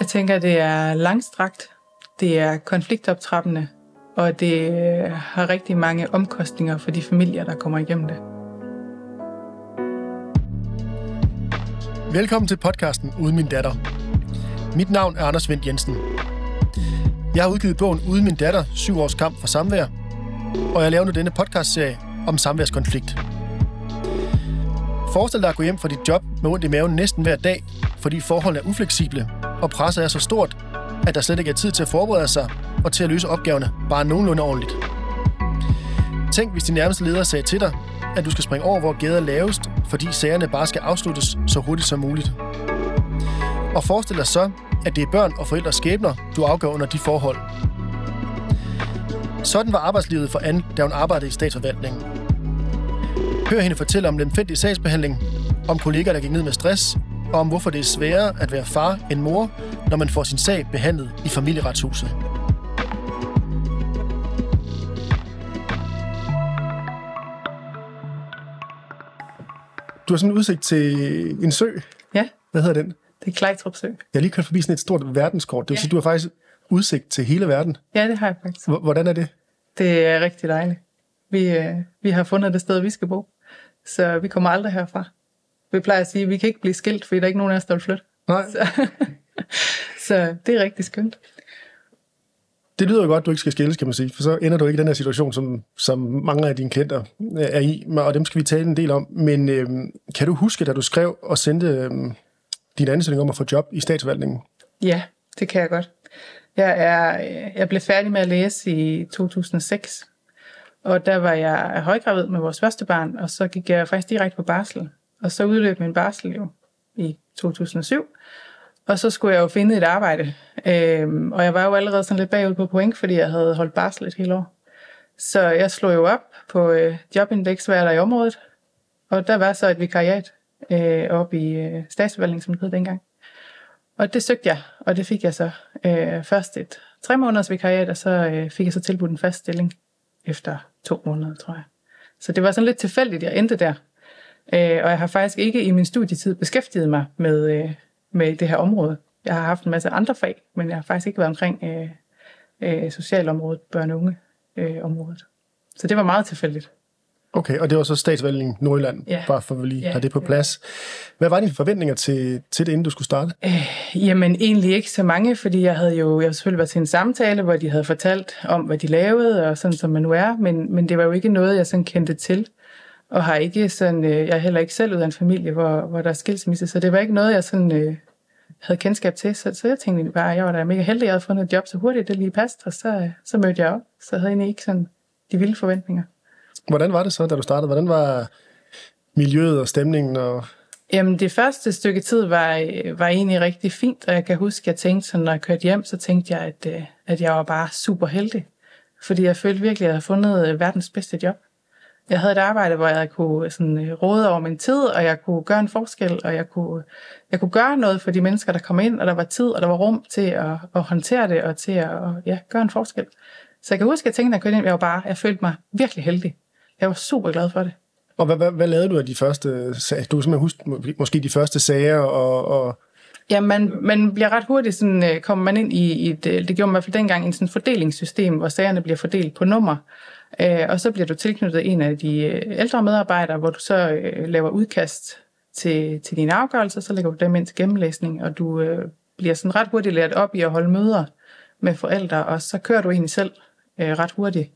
Jeg tænker, det er langstrakt, det er konfliktoptrappende, og det øh, har rigtig mange omkostninger for de familier, der kommer igennem det. Velkommen til podcasten Uden min datter. Mit navn er Anders Vendt Jensen. Jeg har udgivet bogen Uden min datter, syv års kamp for samvær, og jeg laver nu denne podcastserie om samværskonflikt. Forestil dig at gå hjem fra dit job med ondt i maven næsten hver dag, fordi forholdene er ufleksible, og presset er så stort, at der slet ikke er tid til at forberede sig og til at løse opgaverne bare nogenlunde ordentligt. Tænk, hvis din nærmeste leder sagde til dig, at du skal springe over, hvor gæder er lavest, fordi sagerne bare skal afsluttes så hurtigt som muligt. Og forestil dig så, at det er børn og forældres skæbner, du afgør under de forhold. Sådan var arbejdslivet for Anne, da hun arbejdede i statsforvaltningen. Hør hende fortælle om lemfældig sagsbehandling, om kollegaer, der gik ned med stress, og om hvorfor det er sværere at være far end mor, når man får sin sag behandlet i familieretshuset. Du har sådan en udsigt til en sø. Ja. Hvad hedder den? Det er Klejtrup Sø. Jeg har lige kørt forbi sådan et stort verdenskort. Det vil ja. sige, du har faktisk udsigt til hele verden. Ja, det har jeg faktisk. Hvordan er det? Det er rigtig dejligt. Vi, øh, vi har fundet det sted, vi skal bo. Så vi kommer aldrig herfra. Vi plejer at sige, at vi kan ikke blive skilt, fordi der er ikke nogen af os, der vil flytte. Nej. Så, så det er rigtig skønt. Det lyder jo godt, at du ikke skal skilles, kan man sige, for så ender du ikke i den her situation, som, som mange af dine klienter er i, og dem skal vi tale en del om. Men øh, kan du huske, da du skrev og sendte øh, din ansøgning om at få job i statsforvaltningen? Ja, det kan jeg godt. Jeg, er, jeg blev færdig med at læse i 2006, og der var jeg højgravid med vores første barn, og så gik jeg faktisk direkte på barsel. Og så udløb min barsel jo i 2007, og så skulle jeg jo finde et arbejde. Øhm, og jeg var jo allerede sådan lidt bagud på point, fordi jeg havde holdt barsel et helt år. Så jeg slog jo op på øh, Jobindex, hvad er der i området. Og der var så et vikariat øh, op i øh, statsforvaltningen, som det hed dengang. Og det søgte jeg, og det fik jeg så øh, først et tre måneders vikariat, og så øh, fik jeg så tilbudt en fast stilling efter to måneder, tror jeg. Så det var sådan lidt tilfældigt, jeg endte der. Øh, og jeg har faktisk ikke i min studietid beskæftiget mig med, øh, med det her område. Jeg har haft en masse andre fag, men jeg har faktisk ikke været omkring øh, øh, socialområdet, børne- og unge øh, området. Så det var meget tilfældigt. Okay, og det var så statsvalgning Nordjylland, ja. bare for at vi lige ja, have det på plads. Hvad var dine forventninger til, til det, inden du skulle starte? Øh, jamen egentlig ikke så mange, fordi jeg havde jo jeg havde selvfølgelig været til en samtale, hvor de havde fortalt om, hvad de lavede, og sådan som man nu er, men, men det var jo ikke noget, jeg sådan kendte til. Og har ikke sådan, øh, jeg er heller ikke selv ud af en familie, hvor, hvor der er skilsmisse, så det var ikke noget, jeg sådan, øh, havde kendskab til. Så, så jeg tænkte bare, jeg var da mega heldig, jeg havde fundet et job så hurtigt, det lige passede, og så, så mødte jeg op. Så jeg havde egentlig ikke sådan de vilde forventninger. Hvordan var det så, da du startede? Hvordan var miljøet og stemningen? Og... Jamen, det første stykke tid var, var egentlig rigtig fint, og jeg kan huske, at jeg tænkte, sådan, når jeg kørte hjem, så tænkte jeg, at, øh, at jeg var bare super heldig. Fordi jeg følte virkelig, at jeg havde fundet øh, verdens bedste job. Jeg havde et arbejde, hvor jeg kunne sådan, øh, råde over min tid, og jeg kunne gøre en forskel, og jeg kunne, jeg kunne gøre noget for de mennesker, der kom ind, og der var tid, og der var rum til at, at håndtere det, og til at ja, gøre en forskel. Så jeg kan huske, at jeg tænkte, at jeg ind, jeg var bare, jeg følte mig virkelig heldig. Jeg var super glad for det. Og hvad, hvad, hvad lavede du af de første sager? Du kan simpelthen huske måske de første sager og... og Ja, man, man bliver ret hurtigt sådan, øh, kommer man ind i et, det gjorde man i hvert fald dengang, en sådan fordelingssystem, hvor sagerne bliver fordelt på nummer. Øh, og så bliver du tilknyttet en af de øh, ældre medarbejdere, hvor du så øh, laver udkast til, til dine afgørelser, så lægger du dem ind til gennemlæsning, og du øh, bliver sådan ret hurtigt lært op i at holde møder med forældre, og så kører du egentlig selv øh, ret hurtigt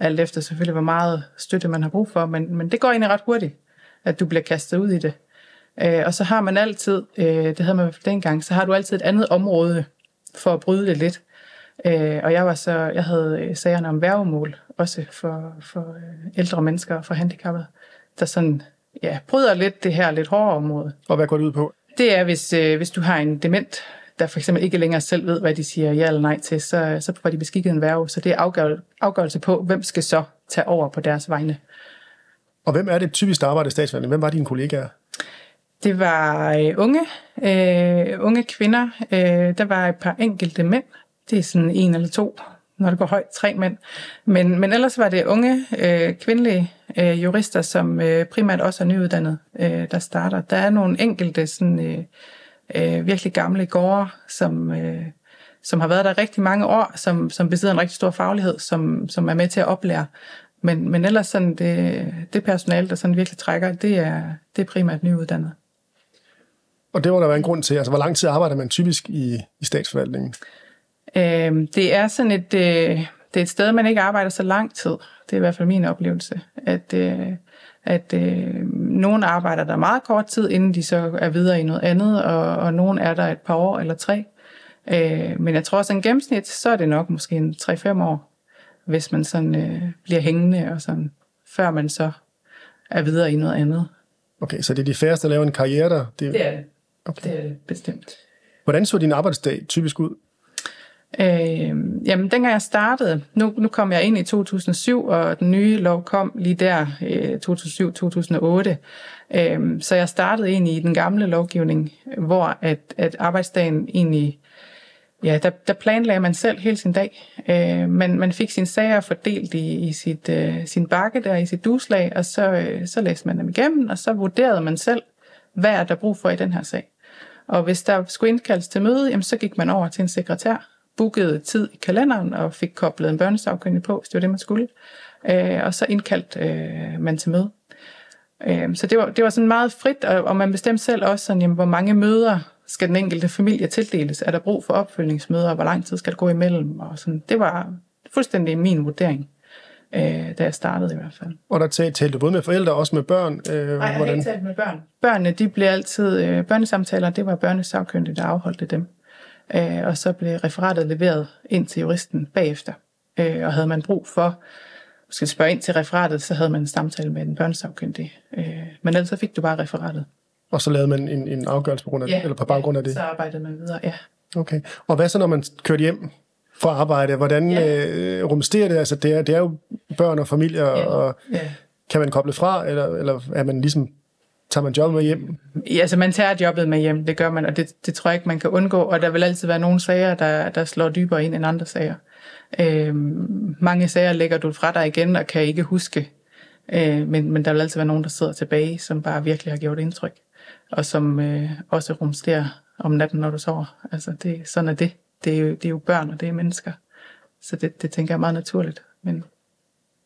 alt efter selvfølgelig, hvor meget støtte man har brug for, men, men det går egentlig ret hurtigt, at du bliver kastet ud i det. Øh, og så har man altid, øh, det havde man dengang, så har du altid et andet område for at bryde det lidt. Øh, og jeg var så, jeg havde øh, sagerne om værgemål, også for, for øh, ældre mennesker og for handicappede, der sådan, ja, bryder lidt det her lidt hårdere område. Og hvad går det ud på? Det er, hvis, øh, hvis du har en dement der for eksempel ikke længere selv ved, hvad de siger ja eller nej til, så, så får de beskikket en værve. Så det er afgør, afgørelse på, hvem skal så tage over på deres vegne. Og hvem er det typisk, der arbejder i statsforvaltningen? Hvem var dine kollegaer? Det var øh, unge, øh, unge kvinder. Øh, der var et par enkelte mænd. Det er sådan en eller to, når det går højt, tre mænd. Men, men ellers var det unge, øh, kvindelige øh, jurister, som øh, primært også er nyuddannede, øh, der starter. Der er nogle enkelte sådan... Øh, øh, virkelig gamle gårde, som, øh, som har været der rigtig mange år, som, som besidder en rigtig stor faglighed, som, som er med til at oplære. Men, men ellers sådan det, det personale, der sådan virkelig trækker, det er, det er primært nyuddannet. Og det må der være en grund til. Altså, hvor lang tid arbejder man typisk i, i statsforvaltningen? Øh, det er sådan et, øh, det er et sted, man ikke arbejder så lang tid. Det er i hvert fald min oplevelse. At, øh, at øh, nogen arbejder der meget kort tid, inden de så er videre i noget andet, og, og nogen er der et par år eller tre. Øh, men jeg tror også, en gennemsnit, så er det nok måske en 3-5 år, hvis man sådan øh, bliver hængende, og sådan, før man så er videre i noget andet. Okay, så det er de færreste, der laver en karriere der? Det, det er det. Okay. Det er det bestemt. Hvordan så din arbejdsdag typisk ud? Øh, jamen, dengang jeg startede, nu, nu kom jeg ind i 2007, og den nye lov kom lige der, øh, 2007-2008. Øh, så jeg startede egentlig i den gamle lovgivning, hvor at, at arbejdsdagen egentlig, ja, der, der planlagde man selv hele sin dag. Øh, man, man fik sine sager fordelt i, i sit, øh, sin bakke der, i sit duslag, og så, øh, så læste man dem igennem, og så vurderede man selv, hvad er der brug for i den her sag. Og hvis der skulle indkaldes til møde, jamen, så gik man over til en sekretær, bookede tid i kalenderen og fik koblet en børnesagkyndig på, hvis det var det, man skulle. Øh, og så indkaldte øh, man til møde. Øh, så det var, det var sådan meget frit, og, og man bestemte selv også, sådan, jamen, hvor mange møder skal den enkelte familie tildeles? Er der brug for opfølgningsmøder, og hvor lang tid skal det gå imellem? Og sådan. Det var fuldstændig min vurdering, øh, da jeg startede i hvert fald. Og der talte du både med forældre og også med børn? Øh, Nej, jeg hvordan? har ikke talt med børn. Børnene, de blev altid, øh, børnesamtaler, det var børnesagkyndige, der afholdte dem øh, og så blev referatet leveret ind til juristen bagefter. Øh, og havde man brug for skal spørge ind til referatet, så havde man en samtale med en børnesagkyndig. Øh, men ellers så fik du bare referatet. Og så lavede man en, en afgørelse på, grund af, ja, eller på baggrund af det? så arbejdede man videre, ja. Okay. Og hvad så, når man kørte hjem fra arbejde? Hvordan ja. øh, rumsterer det? Altså, det er, det er jo børn og familier, ja. og ja. kan man koble fra, eller, eller er man ligesom Tager man jobbet med hjem? Ja, altså man tager jobbet med hjem, det gør man, og det, det tror jeg ikke, man kan undgå. Og der vil altid være nogle sager, der, der slår dybere ind end andre sager. Øh, mange sager lægger du fra dig igen og kan ikke huske. Øh, men, men der vil altid være nogen, der sidder tilbage, som bare virkelig har gjort indtryk. Og som øh, også rumsterer om natten, når du sover. Altså det, sådan er det. Det er, jo, det er jo børn, og det er mennesker. Så det, det tænker jeg er meget naturligt. Men...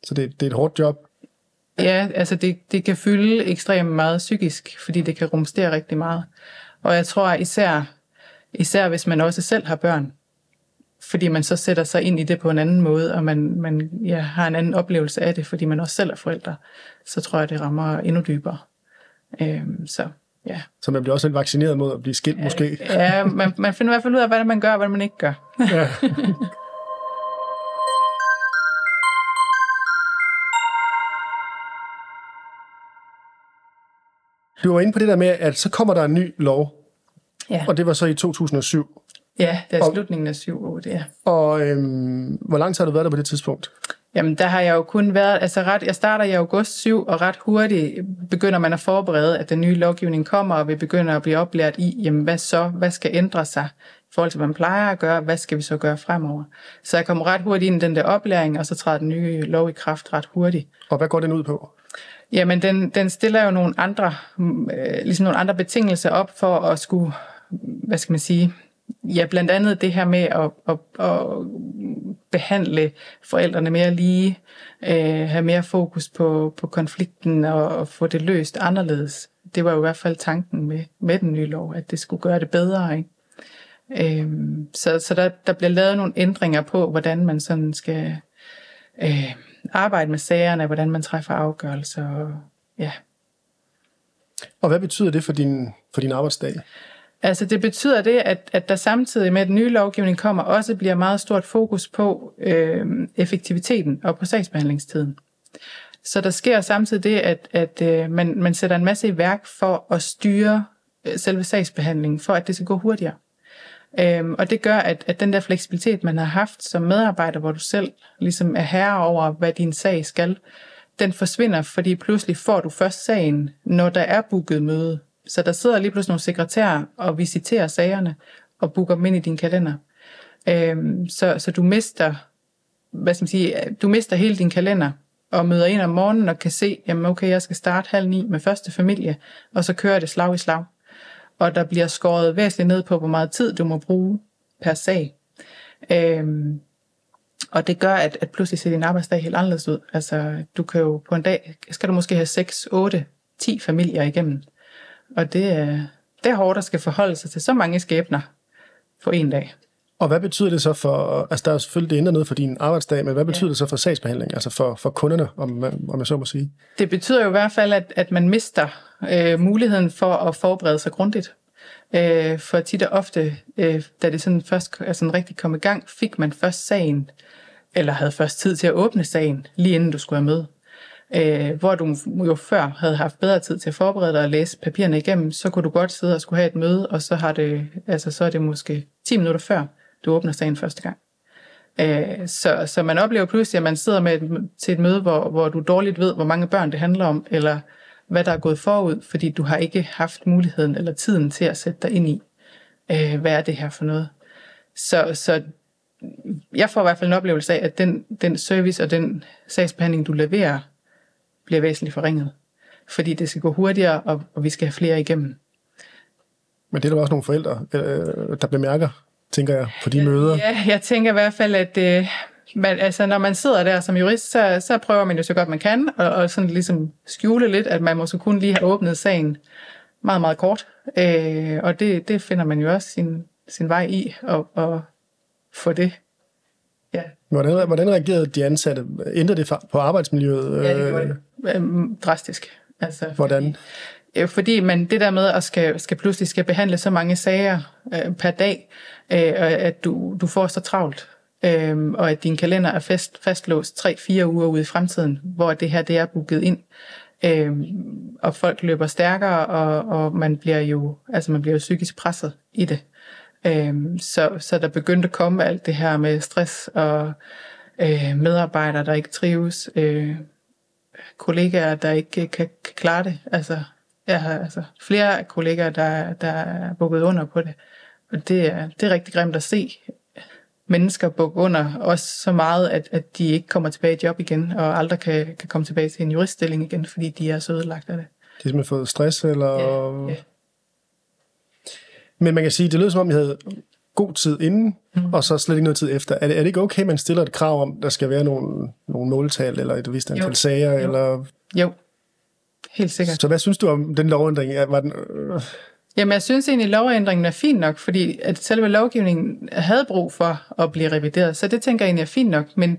Så det, det er et hårdt job, Ja, altså det, det kan fylde ekstremt meget psykisk, fordi det kan rumstere rigtig meget. Og jeg tror især, især hvis man også selv har børn, fordi man så sætter sig ind i det på en anden måde, og man, man ja, har en anden oplevelse af det, fordi man også selv er forældre, så tror jeg, det rammer endnu dybere. Øhm, så, ja. så man bliver også lidt vaccineret mod at blive skilt, måske? Ja, man, man finder i hvert fald ud af, hvad man gør, og hvad man ikke gør. Ja. Du var inde på det der med, at så kommer der en ny lov. Ja. Og det var så i 2007. Ja, det er og, slutningen af 7 det ja. Og øhm, hvor lang tid har du været der på det tidspunkt? Jamen, der har jeg jo kun været, altså ret, jeg starter i august 7, og ret hurtigt begynder man at forberede, at den nye lovgivning kommer, og vi begynder at blive oplært i, jamen hvad så, hvad skal ændre sig i forhold til, hvad man plejer at gøre, hvad skal vi så gøre fremover. Så jeg kommer ret hurtigt ind i den der oplæring, og så træder den nye lov i kraft ret hurtigt. Og hvad går den ud på? Jamen, den, den stiller jo nogle andre, mm, øh, ligesom nogle andre betingelser op for at skulle, mm, hvad skal man sige, ja, blandt andet det her med at, at, at behandle forældrene mere lige, øh, have mere fokus på, på konflikten og, og få det løst anderledes. Det var jo i hvert fald tanken med, med den nye lov, at det skulle gøre det bedre. Ikke? Øh, så så der, der bliver lavet nogle ændringer på, hvordan man sådan skal... Øh, arbejde med sagerne, hvordan man træffer afgørelser. Og, ja. og hvad betyder det for din, for din arbejdsdag? Altså det betyder det, at, at der samtidig med, at den nye lovgivning kommer, også bliver meget stort fokus på øh, effektiviteten og på sagsbehandlingstiden. Så der sker samtidig det, at, at øh, man, man sætter en masse i værk for at styre øh, selve sagsbehandlingen, for at det skal gå hurtigere. Øhm, og det gør, at, at den der fleksibilitet, man har haft som medarbejder, hvor du selv ligesom er herre over, hvad din sag skal, den forsvinder, fordi pludselig får du først sagen, når der er booket møde. Så der sidder lige pludselig nogle sekretærer og visiterer sagerne og booker dem ind i din kalender. Øhm, så, så du mister, hvad skal man sige, du mister hele din kalender og møder ind om morgenen og kan se, jamen okay, jeg skal starte halv ni med første familie, og så kører det slag i slag og der bliver skåret væsentligt ned på, hvor meget tid du må bruge per sag. Øhm, og det gør, at, at pludselig ser din arbejdsdag helt anderledes ud. Altså, du kan jo på en dag, skal du måske have 6, 8, 10 familier igennem. Og det, er, det er hårdt at skal forholde sig til så mange skæbner på en dag. Og hvad betyder det så for, altså der er selvfølgelig, det ændrer noget for din arbejdsdag, men hvad betyder ja. det så for sagsbehandling, altså for, for kunderne, om, om jeg så må sige? Det betyder jo i hvert fald, at, at man mister øh, muligheden for at forberede sig grundigt. Øh, for tit og ofte, øh, da det sådan først altså, rigtig kom i gang, fik man først sagen, eller havde først tid til at åbne sagen, lige inden du skulle have med. Øh, hvor du jo før havde haft bedre tid til at forberede dig og læse papirerne igennem, så kunne du godt sidde og skulle have et møde, og så, har det, altså, så er det måske 10 minutter før, du åbner sagen første gang. Øh, så, så man oplever pludselig, at man sidder med et, til et møde, hvor, hvor du dårligt ved, hvor mange børn det handler om, eller hvad der er gået forud, fordi du har ikke haft muligheden eller tiden til at sætte dig ind i, øh, hvad er det her for noget. Så, så jeg får i hvert fald en oplevelse af, at den, den service og den sagsbehandling, du leverer, bliver væsentligt forringet. Fordi det skal gå hurtigere, og, og vi skal have flere igennem. Men det er der også nogle forældre, øh, der bemærker, tænker jeg, på de møder. Ja, jeg tænker i hvert fald, at øh, man, altså, når man sidder der som jurist, så, så prøver man jo så godt man kan, og, og sådan ligesom skjule lidt, at man måske kun lige har åbnet sagen meget, meget kort. Øh, og det, det finder man jo også sin, sin vej i, og, og få det. Ja. Hvordan, hvordan reagerede de ansatte? Ændrede det på arbejdsmiljøet? Ja, det gjorde det. Øhm, drastisk. Altså, hvordan? Fordi, fordi man det der med at skal, skal pludselig skal behandle så mange sager øh, per dag, øh, at du, du får så travlt, øh, og at din kalender er fast, fastlåst 3-4 uger ude i fremtiden, hvor det her det er booket ind. Øh, og folk løber stærkere, og, og man bliver jo altså man bliver jo psykisk presset i det. Øh, så, så der begyndte at komme alt det her med stress og øh, medarbejdere, der ikke trives, øh, kollegaer, der ikke kan, kan klare det. Altså, jeg har altså flere kollegaer, der, der er bukket under på det. Og det er, det er rigtig grimt at se mennesker bukke under, også så meget, at, at de ikke kommer tilbage i job igen, og aldrig kan, kan komme tilbage til en juriststilling igen, fordi de er så ødelagt af det. De har simpelthen fået stress, eller... Ja, ja. Men man kan sige, det lyder som om, jeg havde god tid inden, mm. og så slet ikke noget tid efter. Er det, er det ikke okay, at man stiller et krav om, der skal være nogle, nogle måltal, eller et vist antal jo. sager? Jo. Eller... jo, helt sikkert. Så hvad synes du om den lovændring? Var den, øh... Jamen, jeg synes egentlig, at lovændringen er fin nok, fordi at selve lovgivningen havde brug for at blive revideret, så det tænker jeg egentlig er fint nok, men,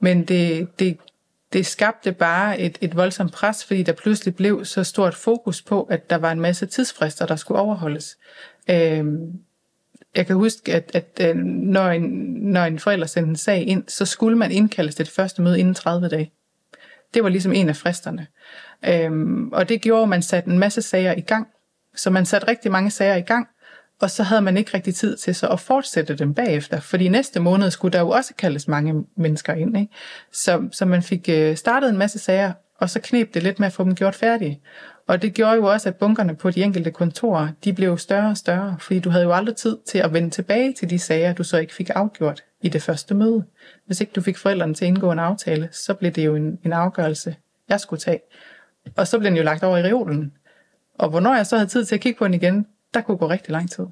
men det, det, det skabte bare et, et voldsomt pres, fordi der pludselig blev så stort fokus på, at der var en masse tidsfrister, der skulle overholdes. Øhm, jeg kan huske, at, at øh, når, en, når en forælder sendte en sag ind, så skulle man indkaldes til det første møde inden 30 dage. Det var ligesom en af fristerne. Øhm, og det gjorde, at man satte en masse sager i gang. Så man satte rigtig mange sager i gang, og så havde man ikke rigtig tid til så at fortsætte dem bagefter, fordi næste måned skulle der jo også kaldes mange mennesker ind. Ikke? Så, så man fik øh, startet en masse sager, og så knep det lidt med at få dem gjort færdige. Og det gjorde jo også, at bunkerne på de enkelte kontorer, de blev større og større, fordi du havde jo aldrig tid til at vende tilbage til de sager, du så ikke fik afgjort i det første møde. Hvis ikke du fik forældrene til at indgå en aftale, så blev det jo en, en afgørelse, jeg skulle tage. Og så blev den jo lagt over i reolen. Og hvornår jeg så havde tid til at kigge på den igen, der kunne gå rigtig lang tid.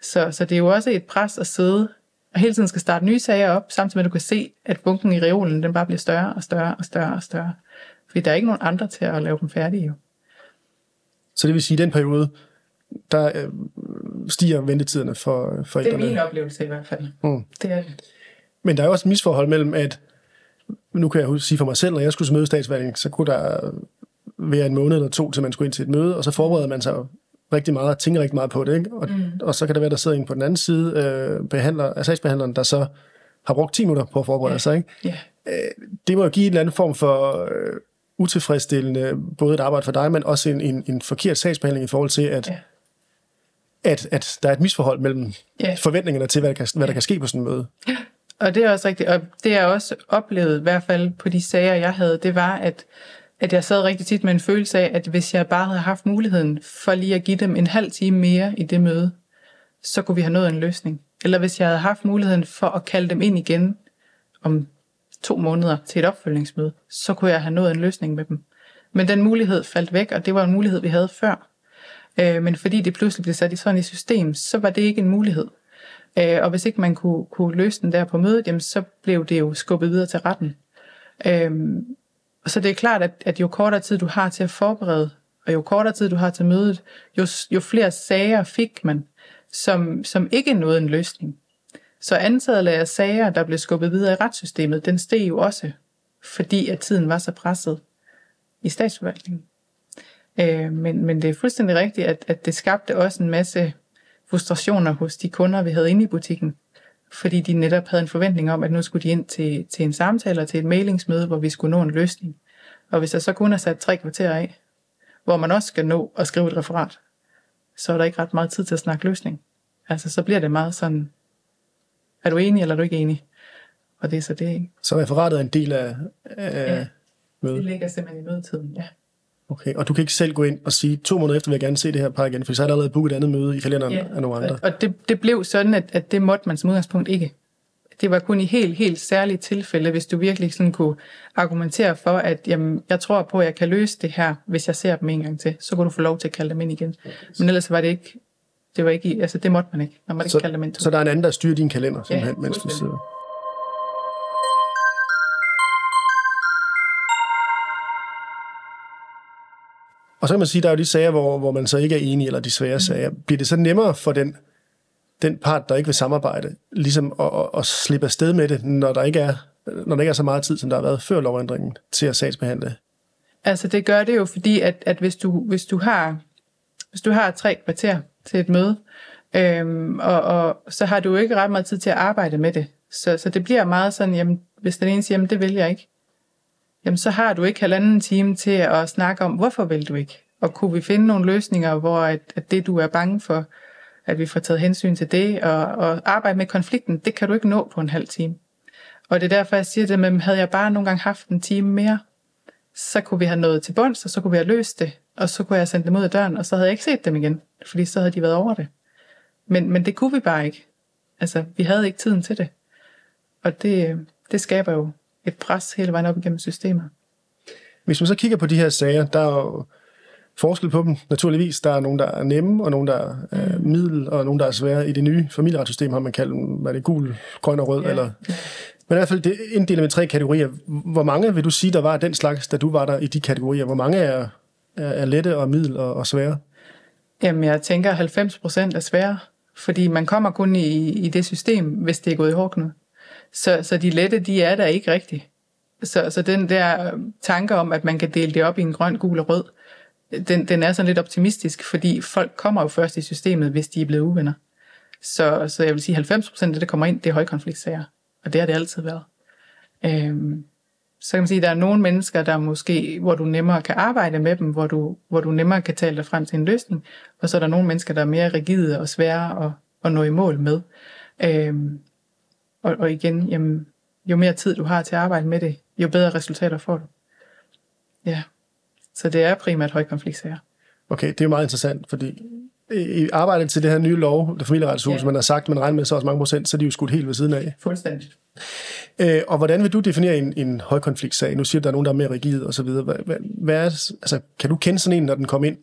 Så, så det er jo også et pres at sidde og hele tiden skal starte nye sager op, samtidig med at du kan se, at bunken i reolen den bare bliver større og større og større og større. Fordi der er ikke nogen andre til at lave dem færdige jo. Så det vil sige, at i den periode, der øh, stiger ventetiderne for forældrene? Det er min oplevelse i hvert fald. Mm. Det er det. Men der er også et misforhold mellem, at nu kan jeg sige for mig selv, når jeg skulle møde statsvalgning, så kunne der være en måned eller to, til man skulle ind til et møde, og så forbereder man sig rigtig meget, tænker rigtig meget på det, ikke? Og, mm. og så kan det være, der sidder en på den anden side, øh, behandler, af sagsbehandleren, der så har brugt 10 minutter på at forberede yeah. sig, ikke? Yeah. Øh, det må jo give en eller anden form for øh, utilfredsstillende, både et arbejde for dig, men også en, en, en forkert sagsbehandling i forhold til, at, yeah. at, at der er et misforhold mellem yeah. forventningerne til, hvad der, kan, hvad der kan ske på sådan en møde. Og det er også rigtigt, og det jeg også oplevede, i hvert fald på de sager, jeg havde, det var, at at jeg sad rigtig tit med en følelse af, at hvis jeg bare havde haft muligheden for lige at give dem en halv time mere i det møde, så kunne vi have nået en løsning. Eller hvis jeg havde haft muligheden for at kalde dem ind igen om to måneder til et opfølgningsmøde, så kunne jeg have nået en løsning med dem. Men den mulighed faldt væk, og det var en mulighed, vi havde før. Øh, men fordi det pludselig blev sat i sådan et system, så var det ikke en mulighed. Øh, og hvis ikke man kunne, kunne løse den der på mødet, jamen, så blev det jo skubbet videre til retten. Øh, så det er klart, at, at jo kortere tid du har til at forberede, og jo kortere tid du har til mødet, jo, jo flere sager fik man, som, som ikke nåede en løsning. Så antallet af sager, der blev skubbet videre i retssystemet, den steg jo også, fordi at tiden var så presset i statsforvaltningen. Øh, men, men det er fuldstændig rigtigt, at, at det skabte også en masse frustrationer hos de kunder, vi havde inde i butikken. Fordi de netop havde en forventning om, at nu skulle de ind til, til en samtale og til et mailingsmøde, hvor vi skulle nå en løsning. Og hvis der så kun er sat tre kvarter af, hvor man også skal nå at skrive et referat, så er der ikke ret meget tid til at snakke løsning. Altså, så bliver det meget sådan, er du enig, eller er du ikke enig? Og det er så det, ikke? Så referatet er en del af, af ja, mødet? det ligger simpelthen i mødetiden, ja. Okay, og du kan ikke selv gå ind og sige, to måneder efter vil jeg gerne se det her par igen, for så er der allerede booket et andet møde i kalenderen ja, af nogle andre. Og det, det blev sådan, at, at det måtte man som udgangspunkt ikke. Det var kun i helt, helt særlige tilfælde, hvis du virkelig sådan kunne argumentere for, at jamen, jeg tror på, at jeg kan løse det her, hvis jeg ser dem en gang til. Så kunne du få lov til at kalde dem ind igen. Men ellers var det ikke, det var ikke, altså det måtte man ikke. Man måtte så, ikke kalde dem ind. Så der er en anden, der styrer din kalender, simpelthen, ja, mens du sidder. Og så kan man sige, at der er jo de sager, hvor, hvor man så ikke er enig, eller de svære mm. sager. Bliver det så nemmere for den, den part, der ikke vil samarbejde, ligesom at, at, at slippe afsted med det, når der, ikke er, når der ikke er så meget tid, som der har været før lovændringen, til at sagsbehandle? Altså det gør det jo, fordi at, at hvis, du, hvis, du har, hvis du har tre kvarter til et møde, øhm, og, og så har du jo ikke ret meget tid til at arbejde med det. Så, så det bliver meget sådan, jamen, hvis den ene siger, jamen det vil jeg ikke, jamen så har du ikke halvanden time til at snakke om, hvorfor vil du ikke? Og kunne vi finde nogle løsninger, hvor at, at det, du er bange for, at vi får taget hensyn til det, og, og arbejde med konflikten, det kan du ikke nå på en halv time. Og det er derfor, jeg siger det med, havde jeg bare nogle gange haft en time mere, så kunne vi have nået til bunds, og så kunne vi have løst det, og så kunne jeg sende dem ud af døren, og så havde jeg ikke set dem igen, fordi så havde de været over det. Men, men det kunne vi bare ikke. Altså, vi havde ikke tiden til det. Og det, øh, det skaber jo et pres hele vejen op igennem systemet. Hvis man så kigger på de her sager, der er jo forskel på dem, naturligvis. Der er nogen, der er nemme, og nogen, der er mm. middel, og nogen, der er svære. I det nye familieretssystem har man kaldt dem, hvad er det, gul, grøn og rød, ja. eller... Men i hvert fald det inddeler med tre kategorier. Hvor mange vil du sige, der var den slags, da du var der i de kategorier? Hvor mange er, er, er lette og middel og, og svære? Jamen, jeg tænker, 90 procent er svære, fordi man kommer kun i, i det system, hvis det er gået i hårdknud. Så, så de lette, de er der ikke rigtigt. Så, så den der øhm, tanke om, at man kan dele det op i en grøn, gul og rød, den, den er sådan lidt optimistisk, fordi folk kommer jo først i systemet, hvis de er blevet uvenner. Så, så jeg vil sige, 90% af det, der kommer ind, det er højkonfliktsager. Og det har det altid været. Øhm, så kan man sige, at der er nogle mennesker, der måske, hvor du nemmere kan arbejde med dem, hvor du, hvor du nemmere kan tale dig frem til en løsning, og så er der nogle mennesker, der er mere rigide og svære at, at nå i mål med. Øhm, og, og igen, jamen, jo mere tid du har til at arbejde med det, jo bedre resultater får du. Ja, så det er primært højkonfliktsager. Okay, det er jo meget interessant, fordi i arbejdet til det her nye lov, det familieretshus, ja. man har sagt, man regner med så også mange procent, så er de jo skudt helt ved siden af. Fuldstændig. Øh, og hvordan vil du definere en, en højkonfliktsag? Nu siger du, at der er nogen, der er mere rigide og så videre. Hvad, hvad, hvad er, altså, kan du kende sådan en, når den kommer ind?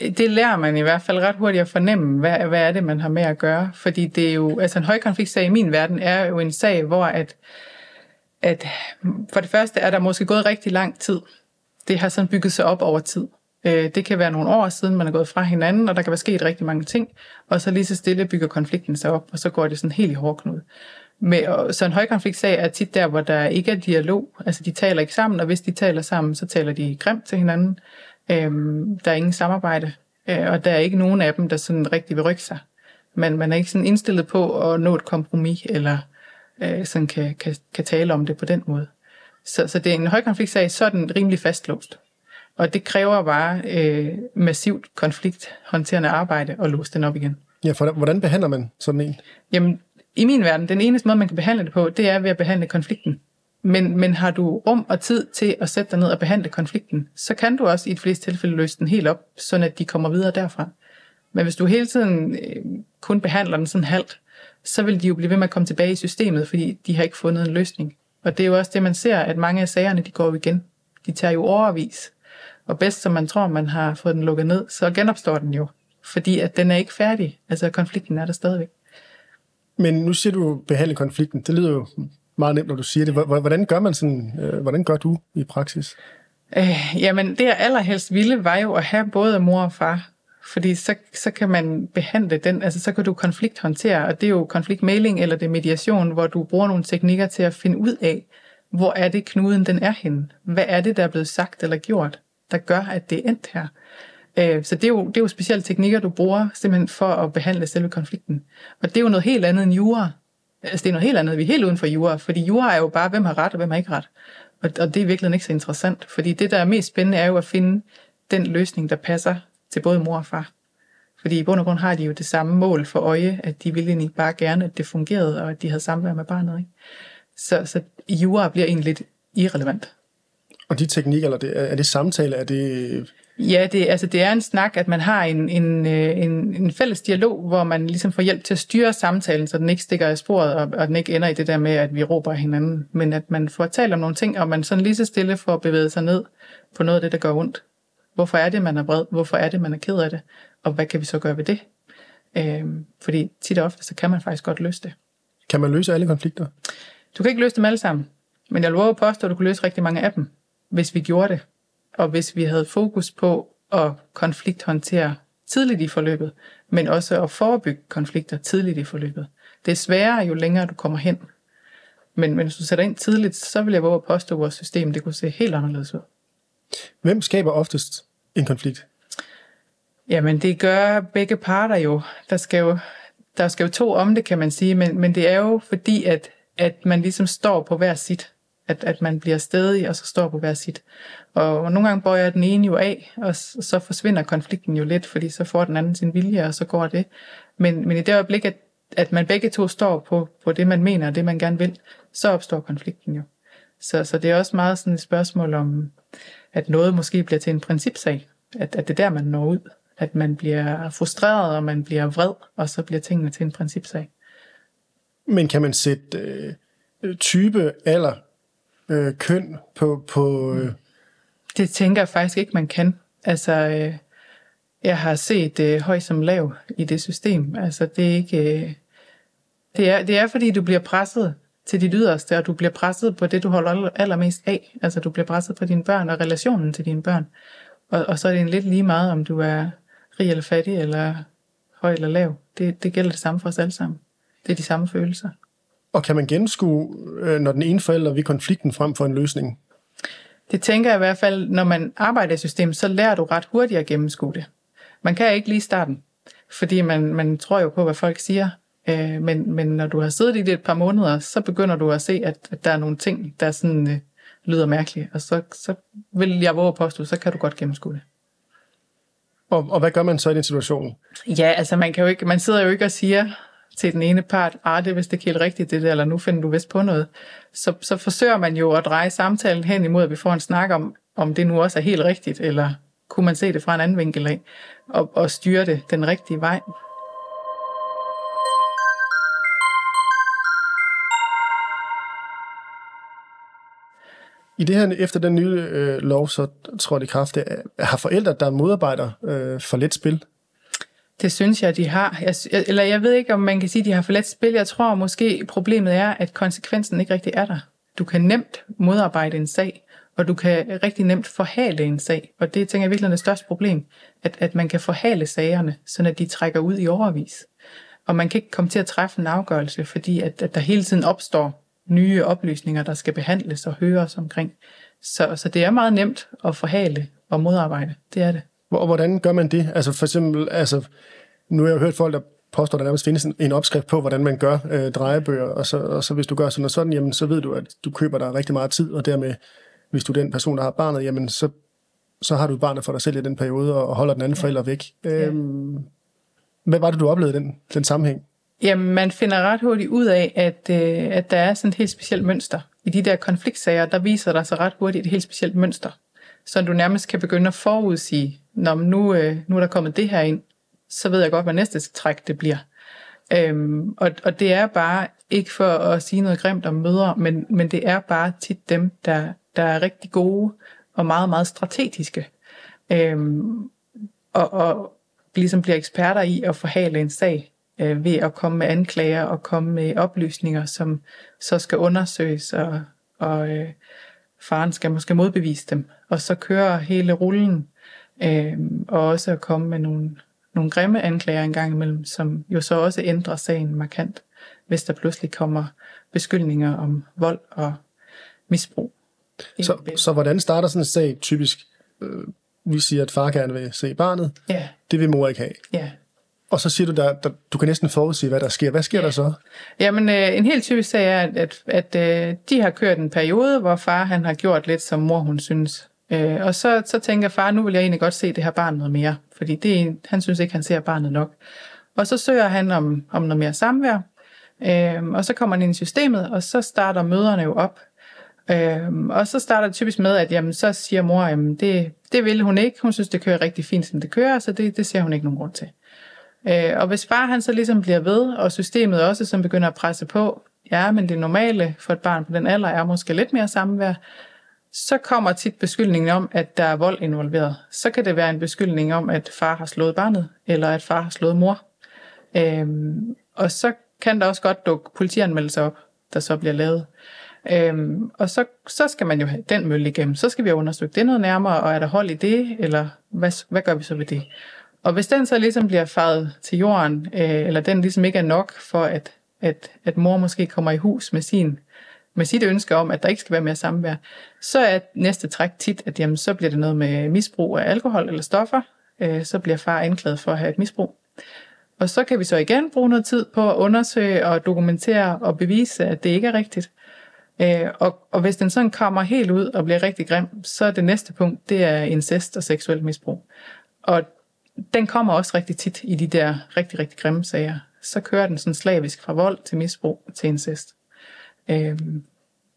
Det lærer man i hvert fald ret hurtigt at fornemme, hvad, hvad er det, man har med at gøre. Fordi det er jo, altså en højkonfliktsag i min verden er jo en sag, hvor at, at for det første er der måske gået rigtig lang tid. Det har sådan bygget sig op over tid. Øh, det kan være nogle år siden, man er gået fra hinanden, og der kan være sket rigtig mange ting, og så lige så stille bygger konflikten sig op, og så går det sådan helt i hårdknud. Med, så en højkonfliktsag er tit der, hvor der ikke er dialog. Altså de taler ikke sammen, og hvis de taler sammen, så taler de grimt til hinanden. Øhm, der er ingen samarbejde, øh, og der er ikke nogen af dem, der sådan rigtig vil rykke sig. Men man er ikke sådan indstillet på at nå et kompromis, eller øh, sådan kan, kan, kan tale om det på den måde. Så, så det er en højkonfliktsag, så er den rimelig fastlåst. Og det kræver bare øh, massivt konflikthåndterende arbejde at låse den op igen. Ja, for hvordan behandler man sådan en? Jamen, i min verden, den eneste måde, man kan behandle det på, det er ved at behandle konflikten. Men, men har du rum og tid til at sætte dig ned og behandle konflikten, så kan du også i de fleste tilfælde løse den helt op, sådan at de kommer videre derfra. Men hvis du hele tiden øh, kun behandler den sådan halvt, så vil de jo blive ved med at komme tilbage i systemet, fordi de har ikke fundet en løsning. Og det er jo også det, man ser, at mange af sagerne, de går igen. De tager jo overvis. Og bedst som man tror, man har fået den lukket ned, så genopstår den jo. Fordi at den er ikke færdig. Altså konflikten er der stadigvæk. Men nu siger du behandle konflikten. Det lyder jo meget nemt, når du siger det. Hvordan gør man sådan, øh, hvordan gør du i praksis? Øh, jamen, det jeg allerhelst ville, var jo at have både mor og far. Fordi så, så kan man behandle den, altså så kan du konflikthåndtere, og det er jo konfliktmailing eller det er mediation, hvor du bruger nogle teknikker til at finde ud af, hvor er det knuden den er henne? Hvad er det, der er blevet sagt eller gjort, der gør, at det er endt her? Øh, så det er, jo, det er jo specielle teknikker, du bruger simpelthen for at behandle selve konflikten. Og det er jo noget helt andet end jura. Altså det er noget helt andet, vi er helt uden for jura, fordi jura er jo bare, hvem har ret og hvem har ikke ret. Og, og det er virkelig ikke så interessant, fordi det, der er mest spændende, er jo at finde den løsning, der passer til både mor og far. Fordi i bund og grund har de jo det samme mål for øje, at de ville egentlig bare gerne, at det fungerede, og at de havde samvær med barnet. Ikke? Så, så jura bliver egentlig lidt irrelevant. Og de teknikker, eller det, er det samtale, er det... Ja, det, altså det er en snak, at man har en, en, øh, en, en fælles dialog, hvor man ligesom får hjælp til at styre samtalen, så den ikke stikker i sporet, og, og den ikke ender i det der med, at vi råber hinanden, men at man får talt om nogle ting, og man sådan lige så stille får bevæget sig ned på noget af det, der gør ondt. Hvorfor er det, man er vred? Hvorfor er det, man er ked af det? Og hvad kan vi så gøre ved det? Øhm, fordi tit og ofte, så kan man faktisk godt løse det. Kan man løse alle konflikter? Du kan ikke løse dem alle sammen, men jeg lover at påstå, at du kunne løse rigtig mange af dem, hvis vi gjorde det. Og hvis vi havde fokus på at konflikthåndtere tidligt i forløbet, men også at forebygge konflikter tidligt i forløbet. Det er sværere, jo længere du kommer hen. Men, men hvis du sætter ind tidligt, så vil jeg våge at påstå, at vores system det kunne se helt anderledes ud. Hvem skaber oftest en konflikt? Jamen, det gør begge parter jo. Der skal jo, der skal jo to om det, kan man sige, men, men det er jo fordi, at, at man ligesom står på hver sit. At, at man bliver stedig, og så står på hver sit. Og, nogle gange bøjer den ene jo af, og så forsvinder konflikten jo lidt, fordi så får den anden sin vilje, og så går det. Men, men i det øjeblik, at, at man begge to står på, på det, man mener, og det, man gerne vil, så opstår konflikten jo. Så, så det er også meget sådan et spørgsmål om, at noget måske bliver til en principsag. At, at det er der, man når ud. At man bliver frustreret, og man bliver vred, og så bliver tingene til en principsag. Men kan man sætte øh, type, alder, øh, køn på... på øh... Mm. Det tænker jeg faktisk ikke, man kan. Altså, øh, jeg har set øh, høj som lav i det system. Altså, det er ikke... Øh, det, er, det er, fordi du bliver presset til dit yderste, og du bliver presset på det, du holder allermest af. Altså du bliver presset på dine børn og relationen til dine børn. Og, og så er det en lidt lige meget, om du er rig eller fattig, eller høj eller lav. Det, det gælder det samme for os alle sammen. Det er de samme følelser. Og kan man gennemskue, øh, når den ene forælder vil konflikten frem for en løsning? Det tænker jeg i hvert fald, når man arbejder i systemet, så lærer du ret hurtigt at gennemskue det. Man kan ikke lige starten, fordi man, man tror jo på, hvad folk siger, Øh, men, men når du har siddet i det et par måneder, så begynder du at se, at, at der er nogle ting, der sådan øh, lyder mærkeligt. Og så, så vil jeg våge påstå, så kan du godt gennemskue det. Og, og hvad gør man så i den situation? Ja, altså man, kan jo ikke, man sidder jo ikke og siger til den ene part, ah, det er vist ikke helt rigtigt det der, eller nu finder du vist på noget. Så, så forsøger man jo at dreje samtalen hen imod, at vi får en snak om, om det nu også er helt rigtigt, eller kunne man se det fra en anden vinkel af, og, og styre det den rigtige vej. I det her, efter den nye øh, lov, så tror det kraft, at har forældre, der modarbejder øh, for let spil? Det synes jeg, de har. Jeg, eller jeg ved ikke, om man kan sige, at de har for let spil. Jeg tror måske, problemet er, at konsekvensen ikke rigtig er der. Du kan nemt modarbejde en sag, og du kan rigtig nemt forhale en sag. Og det tænker jeg virkelig er det største problem, at, at man kan forhale sagerne, så at de trækker ud i overvis. Og man kan ikke komme til at træffe en afgørelse, fordi at, at der hele tiden opstår nye oplysninger, der skal behandles og høres omkring. Så, så det er meget nemt at forhale og modarbejde. Det er det. Og hvordan gør man det? Altså for eksempel, altså, nu har jeg jo hørt folk, der påstår, der nærmest findes en, en opskrift på, hvordan man gør øh, drejebøger, og så, og så hvis du gør sådan og sådan, jamen, så ved du, at du køber dig rigtig meget tid, og dermed, hvis du er den person, der har barnet, jamen, så, så har du barnet for dig selv i den periode, og holder den anden ja. forælder væk. Ja. Øhm, hvad var det, du oplevede den, den sammenhæng? Jamen, man finder ret hurtigt ud af, at, øh, at der er sådan et helt specielt mønster. I de der konfliktsager, der viser der sig ret hurtigt et helt specielt mønster. Så du nærmest kan begynde at forudsige, når nu, øh, nu er der kommet det her ind, så ved jeg godt, hvad næste træk det bliver. Øhm, og, og det er bare, ikke for at sige noget grimt om mødre, men, men det er bare tit dem, der, der er rigtig gode og meget, meget strategiske. Øhm, og, og ligesom bliver eksperter i at forhale en sag øh, ved at komme med anklager og komme med oplysninger, som så skal undersøges, og, og øh, faren skal måske modbevise dem. Og så kører hele rullen, øh, og også at komme med nogle, nogle grimme anklager en gang imellem, som jo så også ændrer sagen markant, hvis der pludselig kommer beskyldninger om vold og misbrug. Så, så hvordan starter sådan en sag typisk? Øh, vi siger, at far gerne vil se barnet. Ja. Det vil mor ikke have. Ja. Og så siger du, der, der, du kan næsten forudsige, hvad der sker. Hvad sker ja. der så? Jamen, øh, en helt typisk sag er, at, at, at øh, de har kørt en periode, hvor far han har gjort lidt, som mor hun synes. Øh, og så, så tænker far, nu vil jeg egentlig godt se det her barn noget mere. Fordi det, han synes ikke, han ser barnet nok. Og så søger han om, om noget mere samvær. Øh, og så kommer han ind i systemet, og så starter møderne jo op. Øhm, og så starter det typisk med, at jamen, så siger mor, at det, det vil hun ikke. Hun synes, det kører rigtig fint, som det kører, så det, det ser hun ikke nogen grund til. Øh, og hvis far han så ligesom bliver ved, og systemet også som begynder at presse på, ja, men det normale for et barn på den alder er måske lidt mere samvær, så kommer tit beskyldningen om, at der er vold involveret. Så kan det være en beskyldning om, at far har slået barnet, eller at far har slået mor. Øhm, og så kan der også godt dukke politianmeldelser op, der så bliver lavet. Øhm, og så, så skal man jo have den mølle igennem. Så skal vi undersøge det noget nærmere, og er der hold i det, eller hvad, hvad gør vi så ved det? Og hvis den så ligesom bliver faret til jorden, øh, eller den ligesom ikke er nok for, at, at, at mor måske kommer i hus med sin med sit ønske om, at der ikke skal være mere samvær, så er næste træk tit, at jamen, så bliver det noget med misbrug af alkohol eller stoffer. Øh, så bliver far anklaget for at have et misbrug. Og så kan vi så igen bruge noget tid på at undersøge og dokumentere og bevise, at det ikke er rigtigt. Øh, og, og hvis den sådan kommer helt ud og bliver rigtig grim, så er det næste punkt, det er incest og seksuelt misbrug. Og den kommer også rigtig tit i de der rigtig, rigtig grimme sager. Så kører den sådan slavisk fra vold til misbrug til incest. Øhm,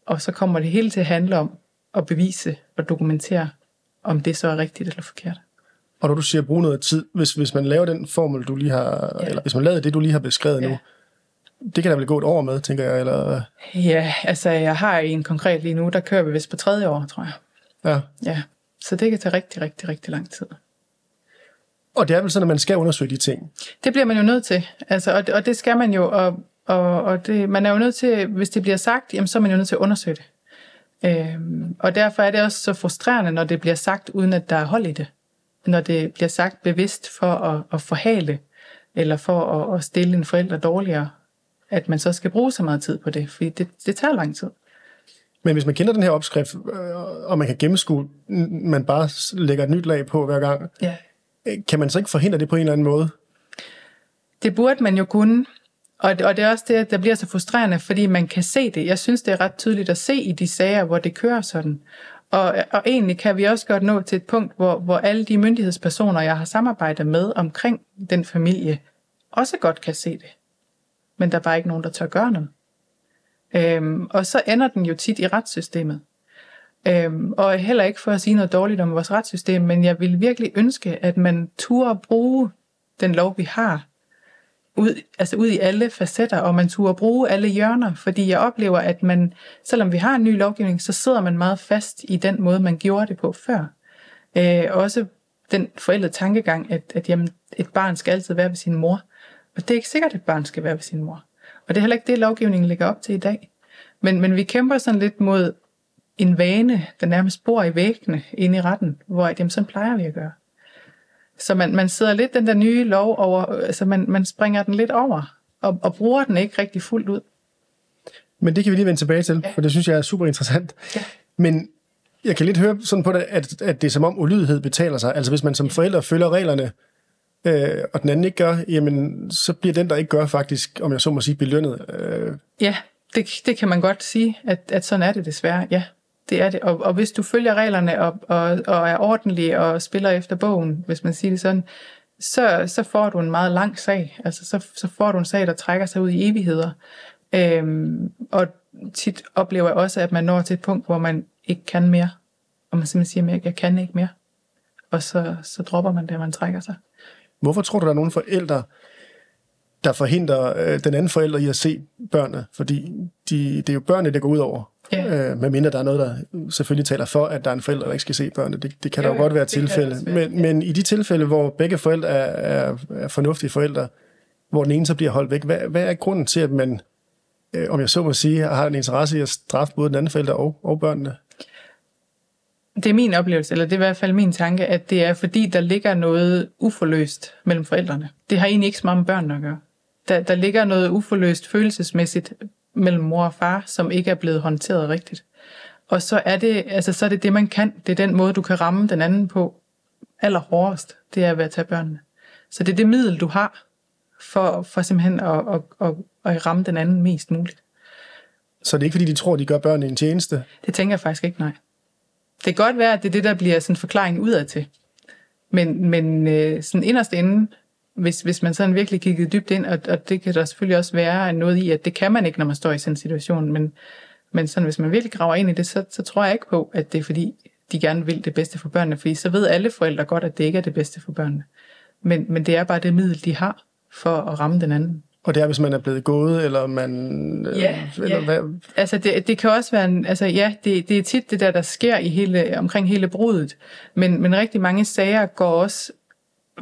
og så kommer det hele til at handle om at bevise og dokumentere, om det så er rigtigt eller forkert. Og når du siger bruge noget tid, hvis, hvis man laver den formel, du lige har, ja. eller hvis man laver det, du lige har beskrevet ja. nu, det kan der vel gå et år med, tænker jeg, eller? Ja, altså jeg har en konkret lige nu, der kører vi vist på tredje år, tror jeg. Ja. Ja, så det kan tage rigtig, rigtig, rigtig lang tid. Og det er vel sådan, at man skal undersøge de ting? Det bliver man jo nødt til, altså, og, og det skal man jo, og, og, og det, man er jo nødt til, hvis det bliver sagt, jamen, så er man jo nødt til at undersøge det. Øhm, og derfor er det også så frustrerende, når det bliver sagt, uden at der er hold i det. Når det bliver sagt bevidst for at, at forhale, eller for at, at stille en forælder dårligere, at man så skal bruge så meget tid på det, fordi det, det tager lang tid. Men hvis man kender den her opskrift, øh, og man kan gennemskue, man bare lægger et nyt lag på hver gang, ja. Kan man så ikke forhindre det på en eller anden måde? Det burde man jo kunne, og det, og det er også det, der bliver så frustrerende, fordi man kan se det. Jeg synes, det er ret tydeligt at se i de sager, hvor det kører sådan. Og, og egentlig kan vi også godt nå til et punkt, hvor, hvor alle de myndighedspersoner, jeg har samarbejdet med omkring den familie, også godt kan se det men der er bare ikke nogen, der tør gøre noget. Øhm, og så ender den jo tit i retssystemet. Øhm, og heller ikke for at sige noget dårligt om vores retssystem, men jeg vil virkelig ønske, at man turde bruge den lov, vi har, ud, altså ud i alle facetter, og man turde bruge alle hjørner, fordi jeg oplever, at man, selvom vi har en ny lovgivning, så sidder man meget fast i den måde, man gjorde det på før. Øh, også den forældede tankegang, at, at jamen, et barn skal altid være ved sin mor. Og det er ikke sikkert, at et barn skal være ved sin mor. Og det er heller ikke det, lovgivningen ligger op til i dag. Men, men vi kæmper sådan lidt mod en vane, der nærmest bor i væggene inde i retten, hvor at, jamen, sådan plejer vi at gøre. Så man, man sidder lidt den der nye lov over, altså man, man springer den lidt over, og, og bruger den ikke rigtig fuldt ud. Men det kan vi lige vende tilbage til, ja. for det synes jeg er super interessant. Ja. Men jeg kan lidt høre sådan på det, at, at det er som om ulydighed betaler sig. Altså hvis man som forældre følger reglerne øh, og den anden ikke gør, jamen så bliver den, der ikke gør faktisk, om jeg så må sige, belønnet. Øh. Ja, det, det kan man godt sige, at, at sådan er det desværre, ja. Det er det, og, og hvis du følger reglerne og, og, og er ordentlig og spiller efter bogen, hvis man siger det sådan, så, så får du en meget lang sag. Altså så, så får du en sag, der trækker sig ud i evigheder. Øhm, og tit oplever jeg også, at man når til et punkt, hvor man ikke kan mere. Og man simpelthen siger, at jeg kan ikke mere. Og så, så dropper man det, man trækker sig. Hvorfor tror du, der er nogle forældre, der forhindrer øh, den anden forælder i at se børnene, fordi de, det er jo børnene, der går ud over. Ja. Øh, medmindre der er noget, der selvfølgelig taler for, at der er en forælder, der ikke skal se børnene. Det, det kan Jo, der jo godt være det tilfælde. være, Men, ja. men i de tilfælde, hvor begge forældre er, er, er fornuftige forældre, hvor den ene så bliver holdt væk, hvad, hvad er grunden til, at man, øh, om jeg så må sige, har en interesse i at straffe både den anden forælder og, og børnene? Det er min oplevelse, eller det er i hvert fald min tanke, at det er fordi, der ligger noget uforløst mellem forældrene. Det har egentlig ikke så meget med børnene at gøre. Der, der ligger noget uforløst følelsesmæssigt mellem mor og far, som ikke er blevet håndteret rigtigt. Og så er det, altså, så er det det, man kan. Det er den måde, du kan ramme den anden på allerhårdest. Det er ved at tage børnene. Så det er det middel, du har for, for simpelthen at, at, at, at ramme den anden mest muligt. Så det er ikke, fordi de tror, de gør børnene en tjeneste. Det tænker jeg faktisk ikke, nej. Det kan godt være, at det er det, der bliver sådan en forklaring udad til. Men, men øh, sådan inderst inde, hvis, hvis man sådan virkelig kiggede dybt ind, og, og det kan der selvfølgelig også være noget i, at det kan man ikke, når man står i sådan en situation, men, men sådan, hvis man virkelig graver ind i det, så, så tror jeg ikke på, at det er fordi, de gerne vil det bedste for børnene, fordi så ved alle forældre godt, at det ikke er det bedste for børnene. Men, men det er bare det middel, de har for at ramme den anden. Og det er, hvis man er blevet gået, eller man... øh, Ja, eller ja. Hvad, Altså det, det kan også være, en, altså ja, det, det er tit det der, der sker i hele, omkring hele brudet, men, men rigtig mange sager går også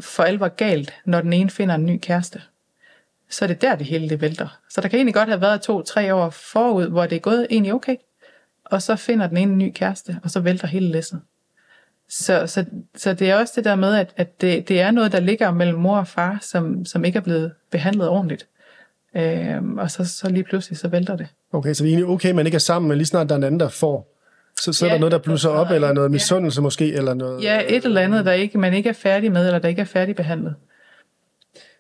for alvor galt, når den ene finder en ny kæreste. Så er det der, det hele det vælter. Så der kan egentlig godt have været to-tre år forud, hvor det er gået egentlig okay, og så finder den ene en ny kæreste, og så vælter hele læsset. Så, så, så det er også det der med, at, at det, det er noget, der ligger mellem mor og far, som, som ikke er blevet behandlet ordentligt. Øhm, og så, så lige pludselig, så vælter det. okay, så det er egentlig okay, man ikke er sammen, men lige snart der er en anden, der får, så, så er Ja, der noget, der blusser op, eller noget ja. misundelse måske, eller noget... Ja, et eller andet, der ikke, man ikke er færdig med, eller der ikke er færdigbehandlet.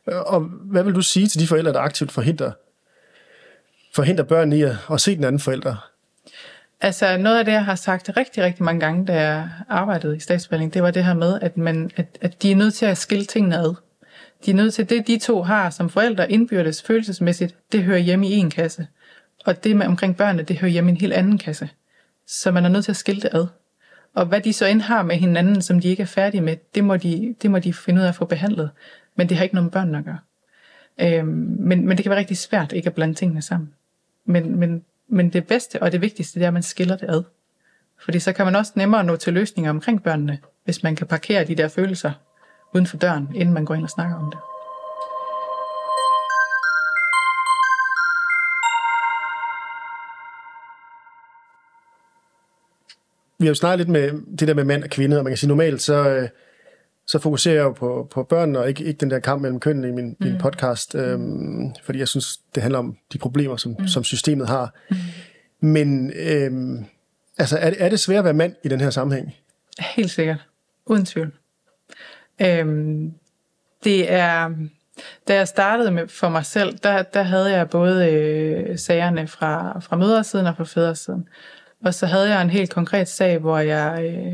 Og hvad vil du sige til de forældre, der aktivt forhindrer, forhindrer børn i at, at se den anden forælder? Altså noget af det, jeg har sagt rigtig, rigtig mange gange, da jeg arbejdede i statsforvaltning, det var det her med, at, man, at, at de er nødt til at skille tingene ad. De er nødt til, det de to har som forældre indbyrdes følelsesmæssigt, det hører hjemme i en kasse. Og det med omkring børnene, det hører hjemme i en helt anden kasse. Så man er nødt til at skille det ad. Og hvad de så end har med hinanden, som de ikke er færdige med, det må de, det må de finde ud af at få behandlet. Men det har ikke noget med børnene at gøre. Øhm, men, men det kan være rigtig svært ikke at blande tingene sammen. Men, men, men det bedste og det vigtigste, det er, at man skiller det ad. Fordi så kan man også nemmere nå til løsninger omkring børnene, hvis man kan parkere de der følelser uden for døren, inden man går ind og snakker om det. Vi har jo snakket lidt med det der med mand og kvinde, og man kan sige normalt, så, øh, så fokuserer jeg jo på, på børnene, og ikke, ikke den der kamp mellem kønnene i min, mm. min podcast, øhm, fordi jeg synes, det handler om de problemer, som, mm. som systemet har. Mm. Men øhm, altså, er, det, er det svært at være mand i den her sammenhæng? Helt sikkert. Uden tvivl. Øhm, det er, da jeg startede med for mig selv, der, der havde jeg både øh, sagerne fra, fra mødersiden og fra fædresiden. Og så havde jeg en helt konkret sag, hvor jeg, øh,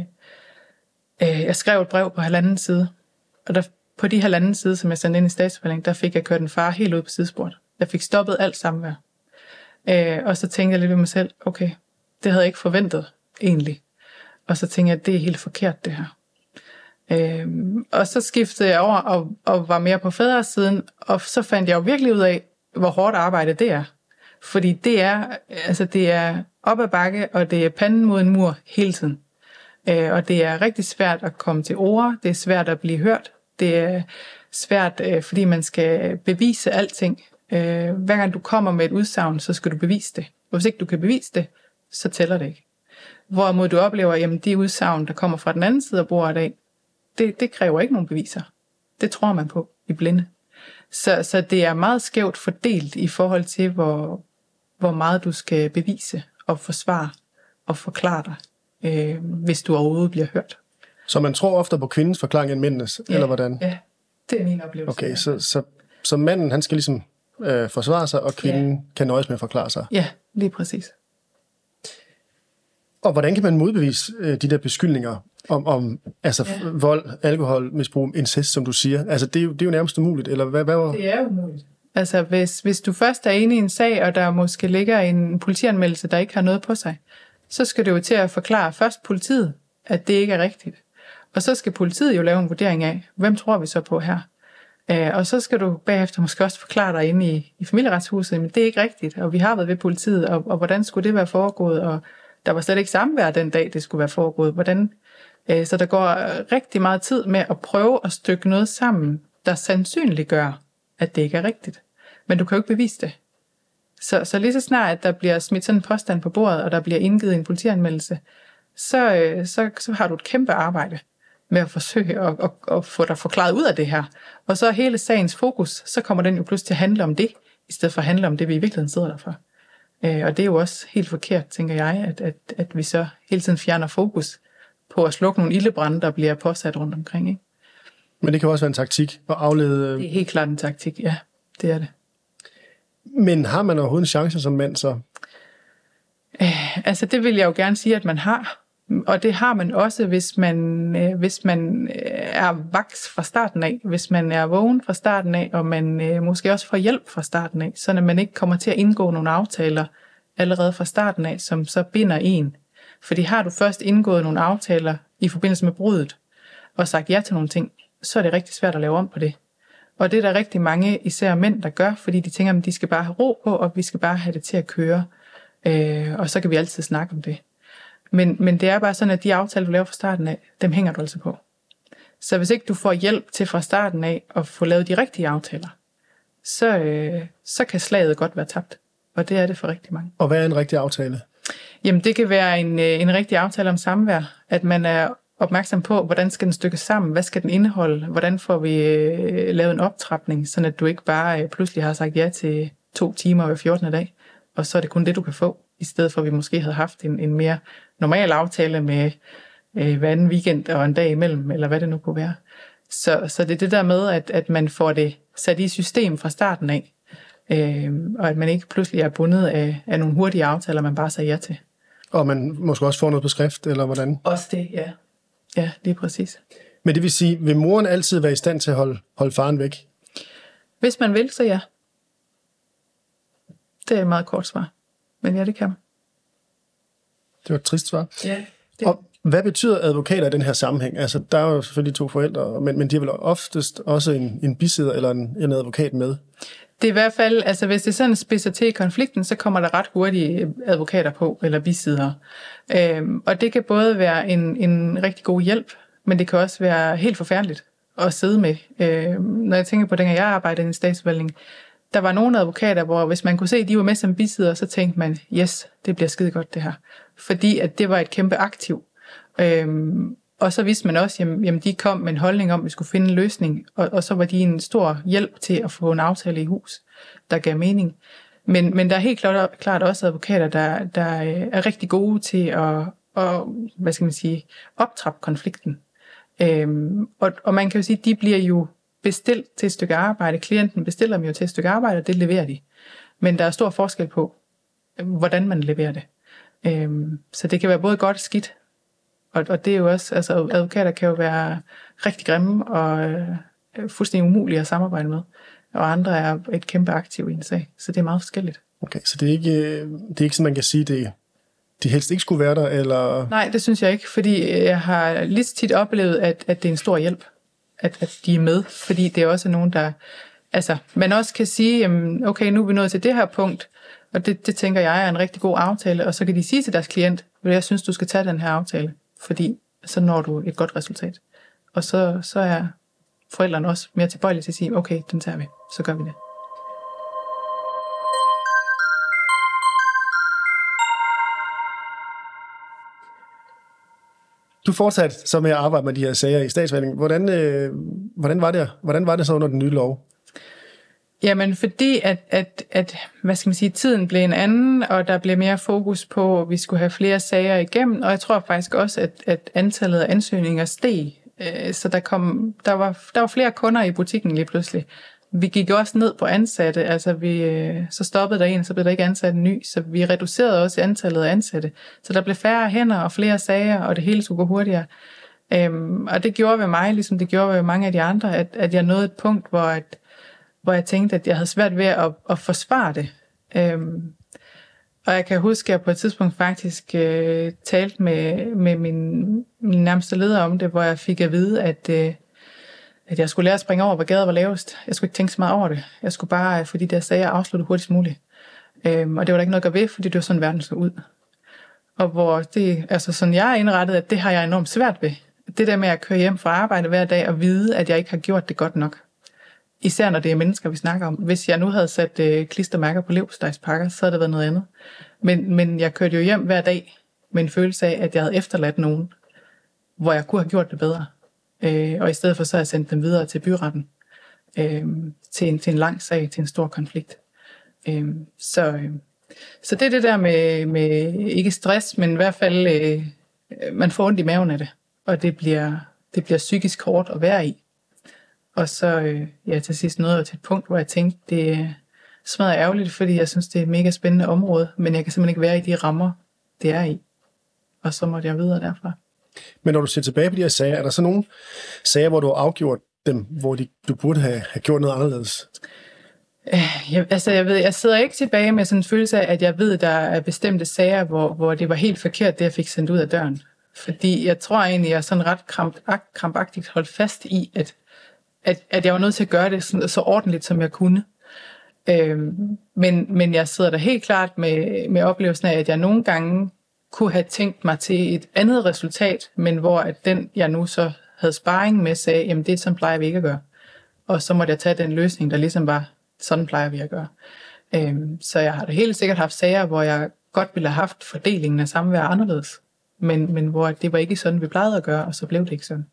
øh, jeg skrev et brev på halvanden side. Og der, på de halvanden side, som jeg sendte ind i statsforvaltningen, der fik jeg kørt en far helt ud på sidesporet. Jeg fik stoppet alt samvær. Øh, og så tænkte jeg lidt ved mig selv, okay, det havde jeg ikke forventet egentlig. Og så tænkte jeg, at det er helt forkert det her. Øhm, og så skiftede jeg over og, og var mere på fædresiden, og så fandt jeg jo virkelig ud af, hvor hårdt arbejde det er. Fordi det er, altså det er op ad bakke, og det er panden mod en mur hele tiden. Øh, og det er rigtig svært at komme til ord, det er svært at blive hørt, det er svært, øh, fordi man skal bevise alting. Øh, hver gang du kommer med et udsagn, så skal du bevise det. Og hvis ikke du kan bevise det, så tæller det ikke. Hvorimod du oplever, at de udsagn, der kommer fra den anden side af bordet af, det, det kræver ikke nogen beviser. Det tror man på i blinde. Så, så det er meget skævt fordelt i forhold til, hvor, hvor meget du skal bevise og forsvare og forklare dig, øh, hvis du overhovedet bliver hørt. Så man tror ofte på kvindens forklaring end mændenes, ja. eller hvordan? Ja, det er min oplevelse. Okay, så, så, så manden, han skal ligesom øh, forsvare sig, og kvinden ja. kan nøjes med at forklare sig. Ja, lige præcis. Og hvordan kan man modbevise øh, de der beskyldninger om, om altså, ja. vold, alkohol, misbrug, incest, som du siger? Altså, det er jo, det er jo nærmest umuligt, eller hvad? hvad var... Det er umuligt. Altså, hvis, hvis du først er inde i en sag, og der måske ligger en politianmeldelse, der ikke har noget på sig, så skal du jo til at forklare først politiet, at det ikke er rigtigt. Og så skal politiet jo lave en vurdering af, hvem tror vi så på her? Øh, og så skal du bagefter måske også forklare dig inde i, i familieretshuset, men det er ikke rigtigt, og vi har været ved politiet, og, og hvordan skulle det være foregået, og der var slet ikke samvær den dag, det skulle være foregået. Hvordan? Øh, så der går rigtig meget tid med at prøve at stykke noget sammen, der sandsynliggør, gør, at det ikke er rigtigt. Men du kan jo ikke bevise det. Så, så lige så snart, at der bliver smidt sådan en påstand på bordet, og der bliver indgivet en politianmeldelse, så, øh, så, så har du et kæmpe arbejde med at forsøge at, at, at få dig forklaret ud af det her. Og så hele sagens fokus, så kommer den jo pludselig til at handle om det, i stedet for at handle om det, vi i virkeligheden sidder der for. Øh, og det er jo også helt forkert, tænker jeg, at, at, at vi så hele tiden fjerner fokus på at slukke nogle ildebrænde, der bliver påsat rundt omkring. Ikke? Men det kan også være en taktik at aflede... Det er helt klart en taktik, ja. Det er det. Men har man overhovedet en chance som mand så? Øh, altså det vil jeg jo gerne sige, at man har. Og det har man også, hvis man, øh, hvis man øh, er vaks fra starten af, hvis man er vågen fra starten af, og man øh, måske også får hjælp fra starten af, så man ikke kommer til at indgå nogle aftaler allerede fra starten af, som så binder en. Fordi har du først indgået nogle aftaler i forbindelse med brudet, og sagt ja til nogle ting, så er det rigtig svært at lave om på det. Og det er der rigtig mange, især mænd, der gør, fordi de tænker, at de skal bare have ro på, og vi skal bare have det til at køre. Øh, og så kan vi altid snakke om det. Men, men det er bare sådan, at de aftaler, du laver fra starten af, dem hænger du altså på. Så hvis ikke du får hjælp til fra starten af at få lavet de rigtige aftaler, så, øh, så kan slaget godt være tabt. Og det er det for rigtig mange. Og hvad er en rigtig aftale? Jamen det kan være en, øh, en rigtig aftale om samvær. At man er opmærksom på, hvordan skal den stykkes sammen? Hvad skal den indeholde? Hvordan får vi øh, lavet en optrapning, så at du ikke bare øh, pludselig har sagt ja til to timer hver 14. dag, og så er det kun det, du kan få, i stedet for at vi måske havde haft en, en mere normal aftale med øh, hver anden weekend og en dag imellem, eller hvad det nu kunne være. Så, så det er det der med, at, at man får det sat i system fra starten af, øh, og at man ikke pludselig er bundet af, af nogle hurtige aftaler, man bare siger ja til. Og man måske også får noget på skrift, eller hvordan? Også det, ja. Ja, lige præcis. Men det vil sige, vil moren altid være i stand til at holde, holde faren væk? Hvis man vil, så ja. Det er et meget kort svar. Men ja, det kan man. Det var et trist svar. Ja. Det. Og hvad betyder advokater i den her sammenhæng? Altså, der er jo selvfølgelig to forældre, men, men de har vel oftest også en, en bisidder eller en, en advokat med? Det er i hvert fald, altså hvis det sådan spidser til i konflikten, så kommer der ret hurtigt øh, advokater på, eller bisider. Øhm, og det kan både være en, en rigtig god hjælp, men det kan også være helt forfærdeligt at sidde med. Øhm, når jeg tænker på, dengang jeg arbejdede i en statsforvaltning, der var nogle advokater, hvor hvis man kunne se, at de var med som bisider, så tænkte man, yes, det bliver skide godt det her. Fordi at det var et kæmpe aktiv. Øhm, og så vidste man også, jamen, jamen de kom med en holdning om, at vi skulle finde en løsning, og, og så var de en stor hjælp til at få en aftale i hus, der gav mening. Men, men der er helt klart, klart også advokater, der, der øh, er rigtig gode til at, at hvad skal man sige, optrappe konflikten. Øhm, og, og man kan jo sige, at de bliver jo bestilt til et stykke arbejde. Klienten bestiller dem jo til et stykke arbejde, og det leverer de. Men der er stor forskel på, øh, hvordan man leverer det. Øhm, så det kan være både godt og skidt. Og, og det er jo også, altså advokater kan jo være rigtig grimme og øh, fuldstændig umulige at samarbejde med. Og andre er et kæmpe aktiv i en sag. Så det er meget forskelligt. Okay, så det er ikke, det er ikke sådan, man kan sige, det de helst ikke skulle være der, eller? Nej, det synes jeg ikke, fordi jeg har lige tit oplevet, at, at det er en stor hjælp, at, at de er med, fordi det er også nogen, der... Altså, man også kan sige, jamen, okay, nu er vi nået til det her punkt, og det, det tænker jeg er en rigtig god aftale, og så kan de sige til deres klient, jeg synes, du skal tage den her aftale fordi så når du et godt resultat. Og så, så er forældrene også mere tilbøjelige til at sige, okay, den tager vi, så gør vi det. Du fortsatte så med at arbejde med de her sager i statsvalgningen. Hvordan, øh, hvordan, var det, hvordan var det så under den nye lov? Jamen, fordi at, at, at, hvad skal man sige, tiden blev en anden, og der blev mere fokus på, at vi skulle have flere sager igennem, og jeg tror faktisk også, at, at antallet af ansøgninger steg. Øh, så der, kom, der, var, der var flere kunder i butikken lige pludselig. Vi gik også ned på ansatte, altså vi, øh, så stoppede der en, så blev der ikke ansat en ny, så vi reducerede også antallet af ansatte. Så der blev færre hænder og flere sager, og det hele skulle gå hurtigere. Øhm, og det gjorde ved mig, ligesom det gjorde ved mange af de andre, at, at jeg nåede et punkt, hvor at, hvor jeg tænkte, at jeg havde svært ved at, at forsvare det. Øhm, og jeg kan huske, at jeg på et tidspunkt faktisk øh, talte med, med min, min nærmeste leder om det, hvor jeg fik at vide, at øh, at jeg skulle lære at springe over, hvor gaden var lavest. Jeg skulle ikke tænke så meget over det. Jeg skulle bare øh, få de der sager afsluttet hurtigst muligt. Øhm, og det var der ikke noget at gøre ved, fordi det var sådan, verden så ud. Og hvor det, altså sådan jeg er indrettet, at det har jeg enormt svært ved. Det der med at køre hjem fra arbejde hver dag og vide, at jeg ikke har gjort det godt nok. Især når det er mennesker, vi snakker om. Hvis jeg nu havde sat øh, klistermærker på levstejspakker, så havde det været noget andet. Men, men jeg kørte jo hjem hver dag med en følelse af, at jeg havde efterladt nogen, hvor jeg kunne have gjort det bedre. Øh, og i stedet for så har jeg sendt dem videre til byretten. Øh, til, en, til en lang sag, til en stor konflikt. Øh, så, øh, så det er det der med, med ikke stress, men i hvert fald, øh, man får ondt i maven af det. Og det bliver, det bliver psykisk hårdt at være i. Og så øh, ja, til sidst nåede jeg til et punkt, hvor jeg tænkte, det er smadret ærgerligt, fordi jeg synes, det er et mega spændende område, men jeg kan simpelthen ikke være i de rammer, det er i. Og så måtte jeg videre derfra. Men når du ser tilbage på de her sager, er der så nogle sager, hvor du har afgjort dem, hvor de, du burde have, have gjort noget anderledes? Øh, jeg, altså, jeg, ved, jeg sidder ikke tilbage med sådan en følelse af, at jeg ved, der er bestemte sager, hvor, hvor det var helt forkert, det jeg fik sendt ud af døren. Fordi jeg tror egentlig, jeg er sådan ret kramp, krampagtigt holdt fast i, at, at, at jeg var nødt til at gøre det sådan, så ordentligt, som jeg kunne. Øhm, men, men jeg sidder der helt klart med, med oplevelsen af, at jeg nogle gange kunne have tænkt mig til et andet resultat, men hvor at den, jeg nu så havde sparring med, sagde, jamen det er sådan plejer vi ikke at gøre. Og så måtte jeg tage den løsning, der ligesom var, sådan plejer vi at gøre. Øhm, så jeg har da helt sikkert haft sager, hvor jeg godt ville have haft fordelingen af samvær anderledes, men, men hvor det var ikke sådan, vi plejede at gøre, og så blev det ikke sådan.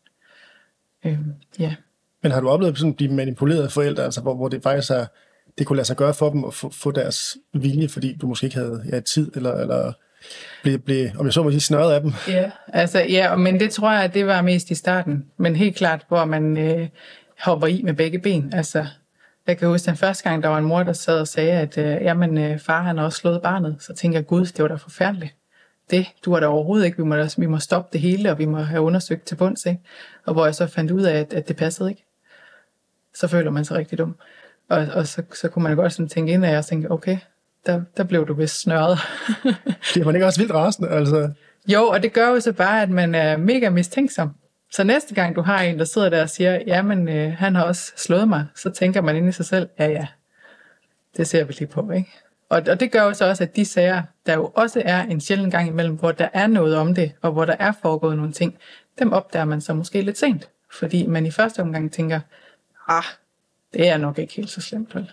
Øhm, ja. Men har du oplevet sådan at blive manipuleret af forældre, altså hvor, hvor det faktisk er, det kunne lade sig gøre for dem at få, få deres vilje, fordi du måske ikke havde ja, tid, eller, eller blev, blev, om jeg så må sige, snørret af dem. Ja, altså, ja, men det tror jeg, det var mest i starten. Men helt klart, hvor man øh, hopper i med begge ben. Altså, jeg kan huske den første gang, der var en mor, der sad og sagde, at øh, jamen, øh, far han har også slået barnet. Så tænker jeg, gud, det var da forfærdeligt. Det du er da overhovedet ikke. Vi må, vi må stoppe det hele, og vi må have undersøgt til bunds. Ikke? Og hvor jeg så fandt ud af, at, at det passede ikke. Så føler man sig rigtig dum. Og, og så, så kunne man godt sådan tænke ind af og tænke, okay, der, der blev du vist snørret. Bliver man ikke også vildt rasende? Altså? Jo, og det gør jo så bare, at man er mega mistænksom. Så næste gang du har en, der sidder der og siger, jamen øh, han har også slået mig, så tænker man ind i sig selv, ja ja, det ser vi lige på, ikke? Og, og det gør jo så også, at de sager, der jo også er en sjældent gang imellem, hvor der er noget om det, og hvor der er foregået nogle ting, dem opdager man så måske lidt sent. Fordi man i første omgang tænker, ah, det er nok ikke helt så slemt, vel?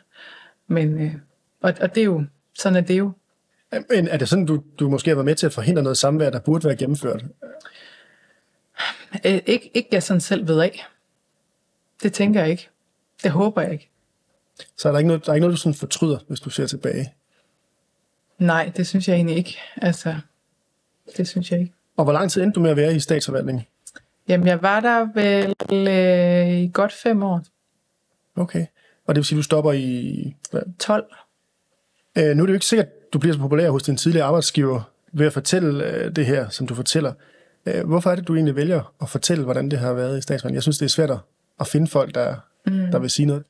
Men, øh, og, og det er jo, sådan er det jo. Men er det sådan, du, du måske har været med til at forhindre noget samvær, der burde være gennemført? Øh, ikke, ikke jeg sådan selv ved af. Det tænker jeg ikke. Det håber jeg ikke. Så er der ikke noget, der er ikke noget du sådan fortryder, hvis du ser tilbage? Nej, det synes jeg egentlig ikke. Altså, det synes jeg ikke. Og hvor lang tid endte du med at være i statsforvaltningen? Jamen, jeg var der vel øh, i godt fem år. Okay. Og det vil sige, du stopper i... Hvad? 12. Øh, nu er det jo ikke sikkert, at du bliver så populær hos din tidligere arbejdsgiver ved at fortælle øh, det her, som du fortæller. Øh, hvorfor er det, du egentlig vælger at fortælle, hvordan det har været i statsforvaltningen? Jeg synes, det er svært at finde folk, der, mm. der vil sige noget.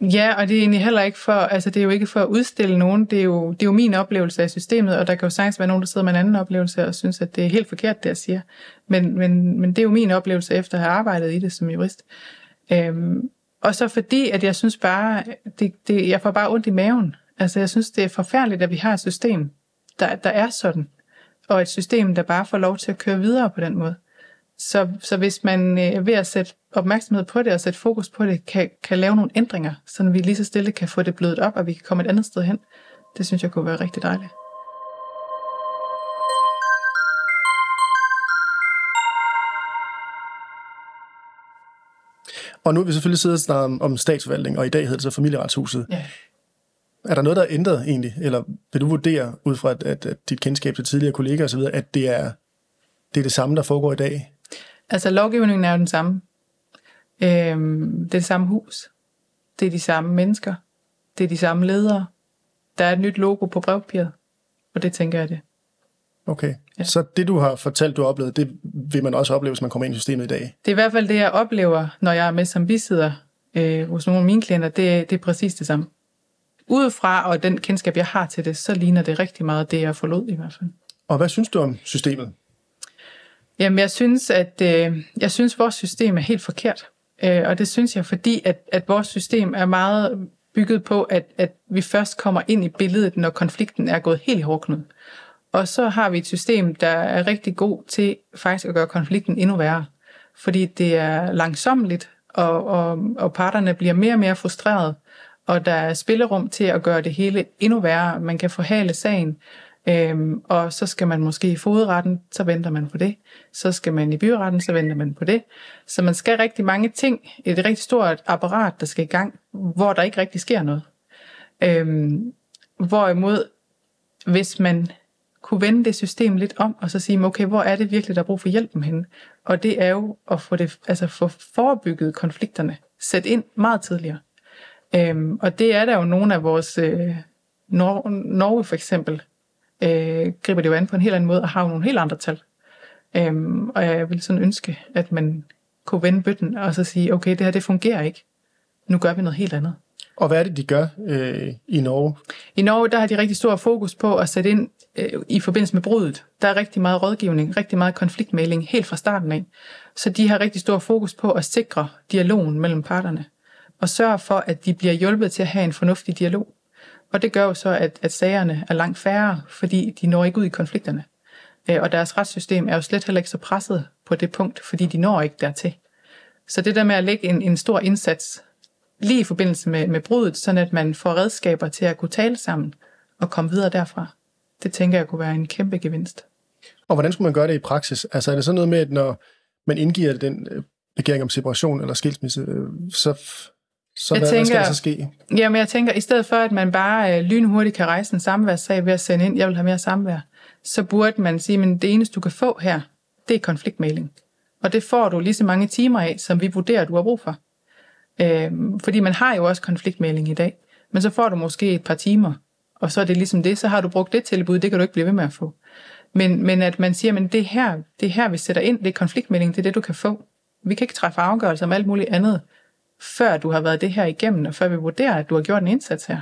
Ja, og det er egentlig heller ikke for, altså det er jo ikke for at udstille nogen, det er jo, det er jo min oplevelse af systemet, og der kan jo sagtens være nogen, der sidder med en anden oplevelse og synes, at det er helt forkert, det jeg siger. Men, men, men det er jo min oplevelse efter at have arbejdet i det som jurist. Øhm, og så fordi, at jeg synes bare, det, det, jeg får bare ondt i maven. Altså jeg synes, det er forfærdeligt, at vi har et system, der, der er sådan, og et system, der bare får lov til at køre videre på den måde. Så, så hvis man øh, ved at sætte opmærksomhed på det og sætte fokus på det, kan, kan lave nogle ændringer, så vi lige så stille kan få det blødt op, og vi kan komme et andet sted hen, det synes jeg kunne være rigtig dejligt. Og nu er vi selvfølgelig siddet og snakket om, om statsforvaltning, og i dag hedder det så familieretshuset. Ja. Er der noget, der er ændret egentlig? Eller vil du vurdere, ud fra at, at, at dit kendskab til tidligere kollegaer osv., at det er, det er det samme, der foregår i dag? Altså, lovgivningen er jo den samme. Øhm, det er det samme hus. Det er de samme mennesker. Det er de samme ledere. Der er et nyt logo på brevpapiret. Og det tænker jeg det. Okay, ja. så det du har fortalt, du har oplevet, det vil man også opleve, hvis man kommer ind i systemet i dag? Det er i hvert fald det, jeg oplever, når jeg er med som bisidder øh, hos nogle af mine klienter. Det, det er præcis det samme. Udefra og den kendskab, jeg har til det, så ligner det rigtig meget det, jeg forlod i hvert fald. Og hvad synes du om systemet? Jamen, jeg synes, at øh, jeg synes, vores system er helt forkert. Øh, og det synes jeg, fordi at, at vores system er meget bygget på, at, at vi først kommer ind i billedet, når konflikten er gået helt i hårdknud. Og så har vi et system, der er rigtig god til faktisk at gøre konflikten endnu værre. Fordi det er langsomligt, og, og, og parterne bliver mere og mere frustreret, og der er spillerum til at gøre det hele endnu værre. Man kan forhale sagen, øhm, og så skal man måske i fodretten, så venter man på det. Så skal man i byretten, så venter man på det. Så man skal rigtig mange ting, et rigtig stort apparat, der skal i gang, hvor der ikke rigtig sker noget. Øhm, hvorimod, hvis man kunne vende det system lidt om, og så sige, okay, hvor er det virkelig, der er brug for hjælpen henne? Og det er jo at få, det, altså få forebygget konflikterne, sæt ind meget tidligere. Øhm, og det er der jo nogle af vores, øh, Nor- Norge for eksempel, øh, griber det jo an på en helt anden måde, og har jo nogle helt andre tal. Øhm, og jeg vil sådan ønske, at man kunne vende bøtten, og så sige, okay, det her det fungerer ikke. Nu gør vi noget helt andet. Og hvad er det, de gør øh, i Norge? I Norge der har de rigtig stor fokus på at sætte ind øh, i forbindelse med brudet. Der er rigtig meget rådgivning, rigtig meget konfliktmæling helt fra starten af. Så de har rigtig stor fokus på at sikre dialogen mellem parterne. Og sørge for, at de bliver hjulpet til at have en fornuftig dialog. Og det gør jo så, at, at sagerne er langt færre, fordi de når ikke ud i konflikterne. Øh, og deres retssystem er jo slet heller ikke så presset på det punkt, fordi de når ikke dertil. Så det der med at lægge en, en stor indsats lige i forbindelse med, med brudet, sådan at man får redskaber til at kunne tale sammen og komme videre derfra. Det tænker jeg kunne være en kæmpe gevinst. Og hvordan skulle man gøre det i praksis? Altså er det sådan noget med, at når man indgiver den øh, begæring om separation eller skilsmisse, øh, så, så jeg hvad, tænker, hvad skal der så ske? Jamen jeg tænker, i stedet for at man bare øh, lynhurtigt kan rejse en samværssag ved at sende ind, jeg vil have mere samvær, så burde man sige, men det eneste du kan få her, det er konfliktmæling. Og det får du lige så mange timer af, som vi vurderer, du har brug for. Øh, fordi man har jo også konfliktmæling i dag. Men så får du måske et par timer, og så er det ligesom det, så har du brugt det tilbud, det kan du ikke blive ved med at få. Men, men at man siger, men det her, det her, vi sætter ind, det er konfliktmæling, det er det, du kan få. Vi kan ikke træffe afgørelser om alt muligt andet, før du har været det her igennem, og før vi vurderer, at du har gjort en indsats her.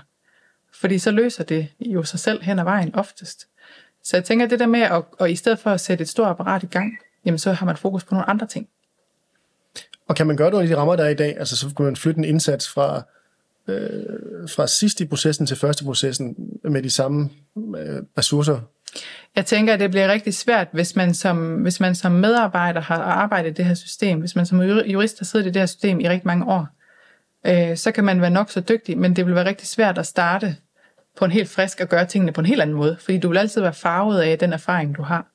Fordi så løser det jo sig selv hen ad vejen oftest. Så jeg tænker, at det der med, at, at i stedet for at sætte et stort apparat i gang, jamen så har man fokus på nogle andre ting. Og kan man gøre det under de rammer, der er i dag? Altså så kan man flytte en indsats fra, øh, fra sidst i processen til første processen med de samme øh, ressourcer? Jeg tænker, at det bliver rigtig svært, hvis man som, hvis man som medarbejder har arbejdet i det her system, hvis man som jurist har siddet i det her system i rigtig mange år, øh, så kan man være nok så dygtig, men det vil være rigtig svært at starte på en helt frisk og gøre tingene på en helt anden måde, fordi du vil altid være farvet af den erfaring, du har.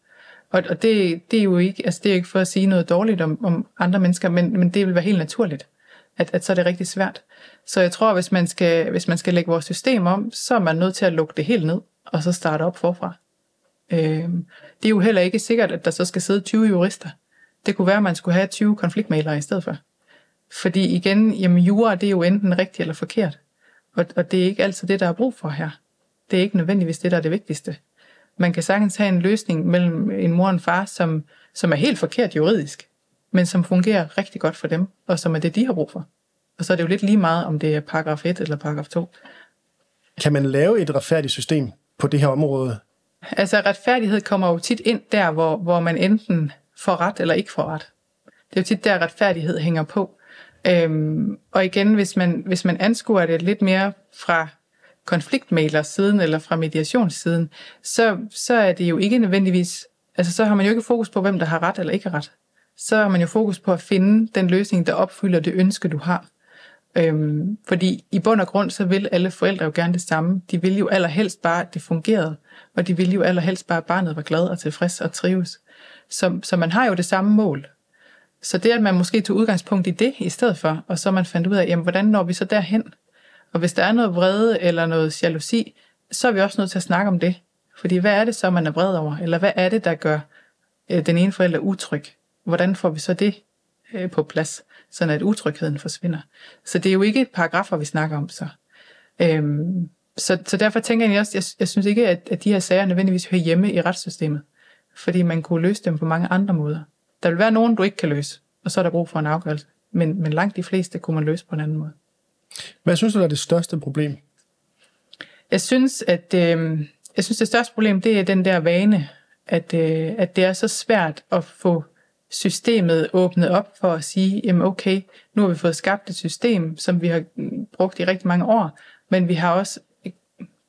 Og, og det, det er jo ikke, altså det er ikke for at sige noget dårligt om, om andre mennesker, men, men det vil være helt naturligt, at, at så er det rigtig svært. Så jeg tror, hvis man, skal, hvis man skal lægge vores system om, så er man nødt til at lukke det helt ned, og så starte op forfra. Øh, det er jo heller ikke sikkert, at der så skal sidde 20 jurister. Det kunne være, at man skulle have 20 konfliktmalere i stedet for. Fordi igen, jamen jura, det er jo enten rigtigt eller forkert. Og, og det er ikke altid det, der er brug for her. Det er ikke nødvendigvis det, der er det vigtigste. Man kan sagtens have en løsning mellem en mor og en far, som, som er helt forkert juridisk, men som fungerer rigtig godt for dem, og som er det, de har brug for. Og så er det jo lidt lige meget, om det er paragraf 1 eller paragraf 2. Kan man lave et retfærdigt system på det her område? Altså retfærdighed kommer jo tit ind der, hvor, hvor man enten får ret eller ikke får ret. Det er jo tit der, retfærdighed hænger på. Øhm, og igen, hvis man, hvis man anskuer det lidt mere fra konfliktmægler siden eller fra mediationssiden, så, så er det jo ikke nødvendigvis, altså så har man jo ikke fokus på, hvem der har ret eller ikke ret. Så har man jo fokus på at finde den løsning, der opfylder det ønske, du har. Øhm, fordi i bund og grund, så vil alle forældre jo gerne det samme. De vil jo allerhelst bare, at det fungerede, og de vil jo allerhelst bare, at barnet var glad og tilfreds og trives. Så, så man har jo det samme mål. Så det, at man måske tog udgangspunkt i det i stedet for, og så man fandt ud af, jamen, hvordan når vi så derhen? Og hvis der er noget vrede eller noget jalousi, så er vi også nødt til at snakke om det. Fordi hvad er det så, man er vred over? Eller hvad er det, der gør øh, den ene forælder utryg? Hvordan får vi så det øh, på plads, så at utrygheden forsvinder? Så det er jo ikke et paragrafer, vi snakker om så. Øhm, så, så derfor tænker jeg også, jeg, jeg synes ikke, at, at de her sager nødvendigvis hører hjemme i retssystemet. Fordi man kunne løse dem på mange andre måder. Der vil være nogen, du ikke kan løse, og så er der brug for en afgørelse. Men, men langt de fleste kunne man løse på en anden måde. Hvad synes du er det største problem? Jeg synes, at øh, jeg synes, det største problem, det er den der vane, at, øh, at det er så svært at få systemet åbnet op for at sige, jamen okay, nu har vi fået skabt et system, som vi har mm, brugt i rigtig mange år, men vi har også et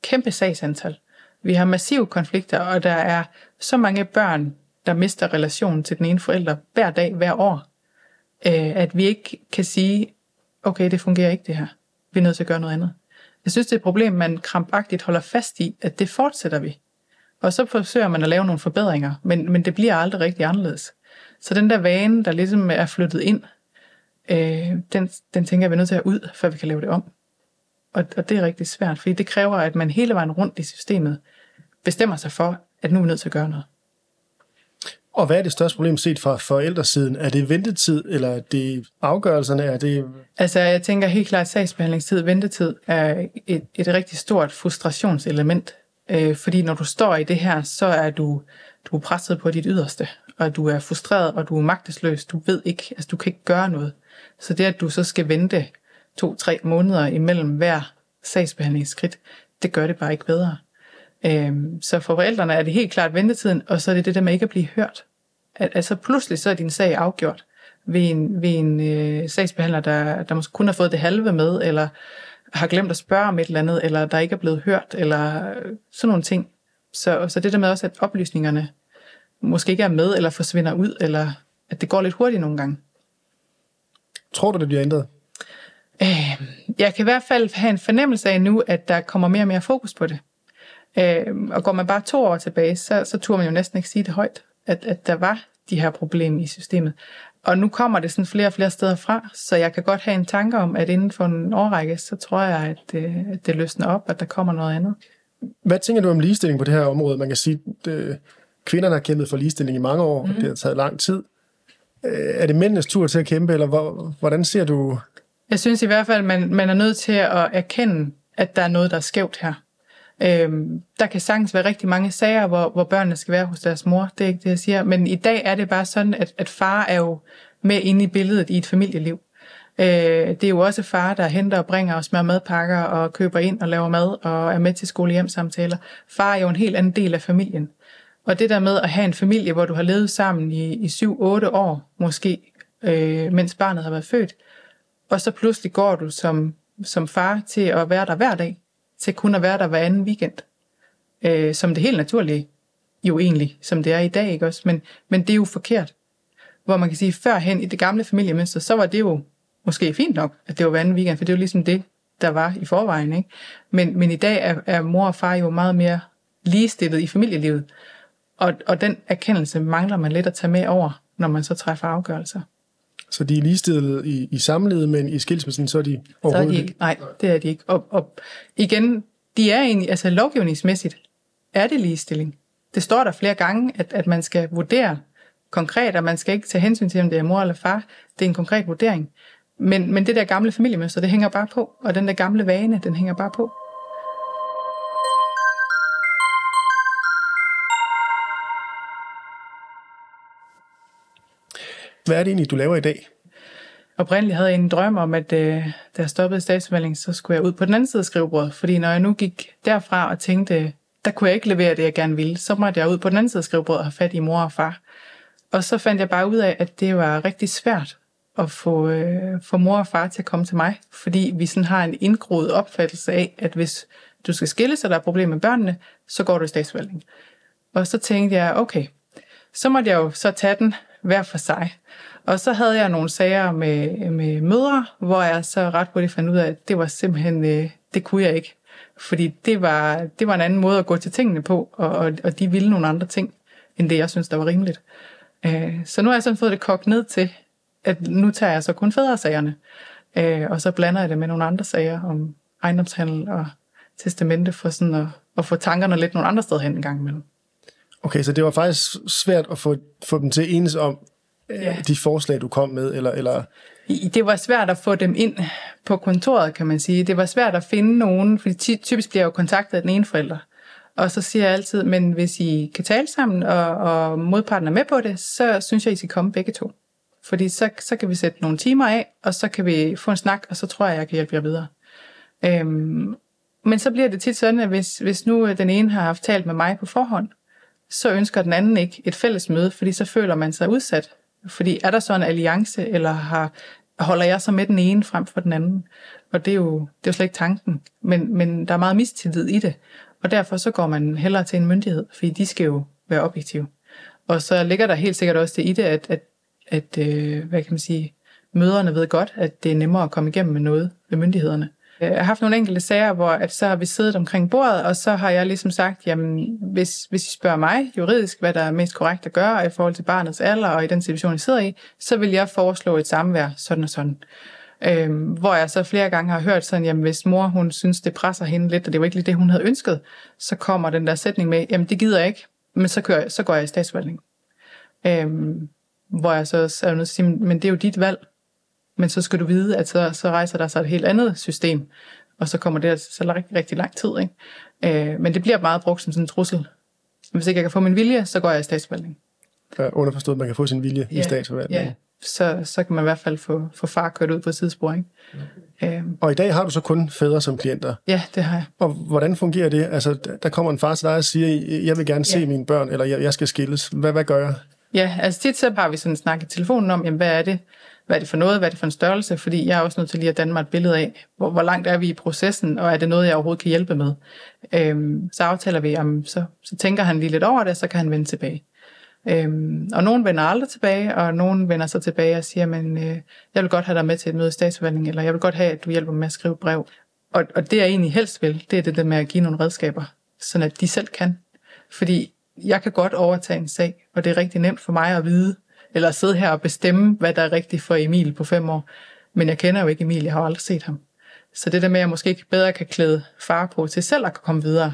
kæmpe sagsantal. Vi har massive konflikter, og der er så mange børn, der mister relationen til den ene forælder hver dag, hver år, øh, at vi ikke kan sige, okay, det fungerer ikke det her. Vi er nødt til at gøre noget andet. Jeg synes, det er et problem, man krampagtigt holder fast i, at det fortsætter vi. Og så forsøger man at lave nogle forbedringer, men, men det bliver aldrig rigtig anderledes. Så den der vane, der ligesom er flyttet ind, øh, den, den tænker jeg, vi er nødt til at have ud, før vi kan lave det om. Og, og det er rigtig svært, fordi det kræver, at man hele vejen rundt i systemet bestemmer sig for, at nu er vi nødt til at gøre noget. Og hvad er det største problem set fra forældresiden? Er det ventetid, eller er det afgørelserne? Er det... Altså, jeg tænker helt klart, at sagsbehandlingstid, ventetid er et, et rigtig stort frustrationselement. Øh, fordi når du står i det her, så er du, du er presset på dit yderste, og du er frustreret, og du er magtesløs. Du ved ikke, altså du kan ikke gøre noget. Så det, at du så skal vente to-tre måneder imellem hver sagsbehandlingsskridt, det gør det bare ikke bedre. Øhm, så for forældrene er det helt klart ventetiden, og så er det det der med ikke at blive hørt. At, altså pludselig så er din sag afgjort ved en, ved en øh, sagsbehandler, der, der måske kun har fået det halve med, eller har glemt at spørge om et eller andet, eller der ikke er blevet hørt, eller sådan nogle ting. Så, så det der med også, at oplysningerne måske ikke er med, eller forsvinder ud, eller at det går lidt hurtigt nogle gange. Tror du, det bliver ændret? Øh, jeg kan i hvert fald have en fornemmelse af nu, at der kommer mere og mere fokus på det. Øh, og går man bare to år tilbage, så, så turde man jo næsten ikke sige det højt, at, at der var de her problemer i systemet. Og nu kommer det sådan flere og flere steder fra, så jeg kan godt have en tanke om, at inden for en årrække, så tror jeg, at det, at det løsner op, at der kommer noget andet. Hvad tænker du om ligestilling på det her område? Man kan sige, at kvinderne har kæmpet for ligestilling i mange år, mm. det har taget lang tid. Øh, er det mændenes tur til at kæmpe, eller hvordan ser du... Jeg synes i hvert fald, at man, man er nødt til at erkende, at der er noget, der er skævt her. Øhm, der kan sagtens være rigtig mange sager, hvor, hvor børnene skal være hos deres mor. Det er ikke det, jeg siger. Men i dag er det bare sådan, at, at far er jo med inde i billedet i et familieliv. Øh, det er jo også far, der henter og bringer og smører madpakker og køber ind og laver mad og er med til skolehjemsamtaler. Far er jo en helt anden del af familien. Og det der med at have en familie, hvor du har levet sammen i, i 7-8 år måske, øh, mens barnet har været født, og så pludselig går du som, som far til at være der hver dag, til kun at være der hver anden weekend. Øh, som det helt naturlige jo egentlig, som det er i dag, ikke også? Men, men det er jo forkert. Hvor man kan sige, førhen i det gamle familiemønster, så var det jo måske fint nok, at det var hver anden weekend, for det var ligesom det, der var i forvejen. Ikke? Men, men i dag er, er mor og far jo meget mere ligestillet i familielivet. Og, og den erkendelse mangler man lidt at tage med over, når man så træffer afgørelser. Så de er ligestillet i, i samlivet, men i skilsmissen, så er de overhovedet så er de ikke. Nej, det er de ikke. Og, og igen, de er egentlig, altså lovgivningsmæssigt, er det ligestilling. Det står der flere gange, at, at man skal vurdere konkret, og man skal ikke tage hensyn til, om det er mor eller far. Det er en konkret vurdering. Men, men det der gamle familiemønster, det hænger bare på, og den der gamle vane, den hænger bare på. Hvad er det egentlig, du laver i dag? Oprindeligt havde jeg en drøm om, at øh, da jeg stoppede statsforvaltningen, så skulle jeg ud på den anden side af skrivebordet. Fordi når jeg nu gik derfra og tænkte, der kunne jeg ikke levere det, jeg gerne ville, så måtte jeg ud på den anden side af skrivebordet og have fat i mor og far. Og så fandt jeg bare ud af, at det var rigtig svært at få, øh, få mor og far til at komme til mig. Fordi vi sådan har en indgroet opfattelse af, at hvis du skal skille sig, der er problemer med børnene, så går du i statsforvaltning. Og så tænkte jeg, okay, så måtte jeg jo så tage den hver for sig. Og så havde jeg nogle sager med, med mødre, hvor jeg så ret hurtigt fandt ud af, at det var simpelthen, øh, det kunne jeg ikke. Fordi det var, det var en anden måde at gå til tingene på, og, og, og de ville nogle andre ting, end det jeg synes, der var rimeligt. Øh, så nu har jeg sådan fået det kogt ned til, at nu tager jeg så kun fædresagerne, øh, og så blander jeg det med nogle andre sager om ejendomshandel og testamente, for sådan at, at få tankerne lidt nogle andre steder hen en gang imellem. Okay, så det var faktisk svært at få, få dem til enes om øh, ja. de forslag, du kom med, eller, eller... Det var svært at få dem ind på kontoret, kan man sige. Det var svært at finde nogen, fordi typisk bliver jeg jo kontaktet af den ene forælder. Og så siger jeg altid, men hvis I kan tale sammen, og, og modparten er med på det, så synes jeg, I skal komme begge to. Fordi så, så kan vi sætte nogle timer af, og så kan vi få en snak, og så tror jeg, jeg kan hjælpe jer videre. Øhm, men så bliver det tit sådan, at hvis, hvis nu den ene har haft talt med mig på forhånd, så ønsker den anden ikke et fælles møde, fordi så føler man sig udsat, Fordi er der så en alliance, eller har, holder jeg så med den ene frem for den anden? Og det er jo, det er jo slet ikke tanken. Men, men der er meget mistillid i det. Og derfor så går man hellere til en myndighed, fordi de skal jo være objektive. Og så ligger der helt sikkert også det i det, at, at, at øh, hvad kan man sige, møderne ved godt, at det er nemmere at komme igennem med noget ved myndighederne. Øh, jeg har haft nogle enkelte sager, hvor at så har vi siddet omkring bordet, og så har jeg ligesom sagt, jamen hvis, hvis I spørger mig juridisk, hvad der er mest korrekt at gøre i forhold til barnets alder og i den situation, I sidder i, så vil jeg foreslå et samvær sådan og sådan. Øhm, hvor jeg så flere gange har hørt sådan, jamen hvis mor hun synes, det presser hende lidt, og det var ikke lige det, hun havde ønsket, så kommer den der sætning med, jamen det gider jeg ikke, men så, kører jeg, så går jeg i statsforvaltning. Øhm, hvor jeg så er nødt til at sige, men det er jo dit valg, men så skal du vide, at så, så rejser der sig et helt andet system, og så kommer det altså så rigtig, rigtig lang tid. Ikke? Øh, men det bliver meget brugt som sådan en trussel. Hvis ikke jeg kan få min vilje, så går jeg i statsforvaltning. Ja, underforstået, at man kan få sin vilje ja, i statsforvaltningen. Ja, så, så kan man i hvert fald få, få far kørt ud på et sidespor. Ikke? Okay. Øhm. Og i dag har du så kun fædre som klienter? Ja, det har jeg. Og hvordan fungerer det? Altså, der kommer en far til dig og siger, jeg vil gerne se ja. mine børn, eller jeg, jeg skal skilles. Hvad, hvad gør jeg? Ja, altså tit så har vi sådan snakket i telefonen om, jamen, hvad er det, hvad er det for noget, hvad er det for en størrelse, fordi jeg er også nødt til lige at danne mig et billede af, hvor, hvor langt er vi i processen, og er det noget, jeg overhovedet kan hjælpe med. Øhm, så aftaler vi, om så, så tænker han lige lidt over det, så kan han vende tilbage. Øhm, og nogen vender aldrig tilbage, og nogen vender så tilbage og siger, men øh, jeg vil godt have dig med til et møde i statsforvaltningen, eller jeg vil godt have, at du hjælper mig med at skrive brev. Og, og det jeg egentlig helst vil, det er det der med at give nogle redskaber, sådan at de selv kan. Fordi jeg kan godt overtage en sag, og det er rigtig nemt for mig at vide, eller sidde her og bestemme, hvad der er rigtigt for Emil på fem år. Men jeg kender jo ikke Emil, jeg har aldrig set ham. Så det der med, at jeg måske bedre kan klæde far på til selv at komme videre,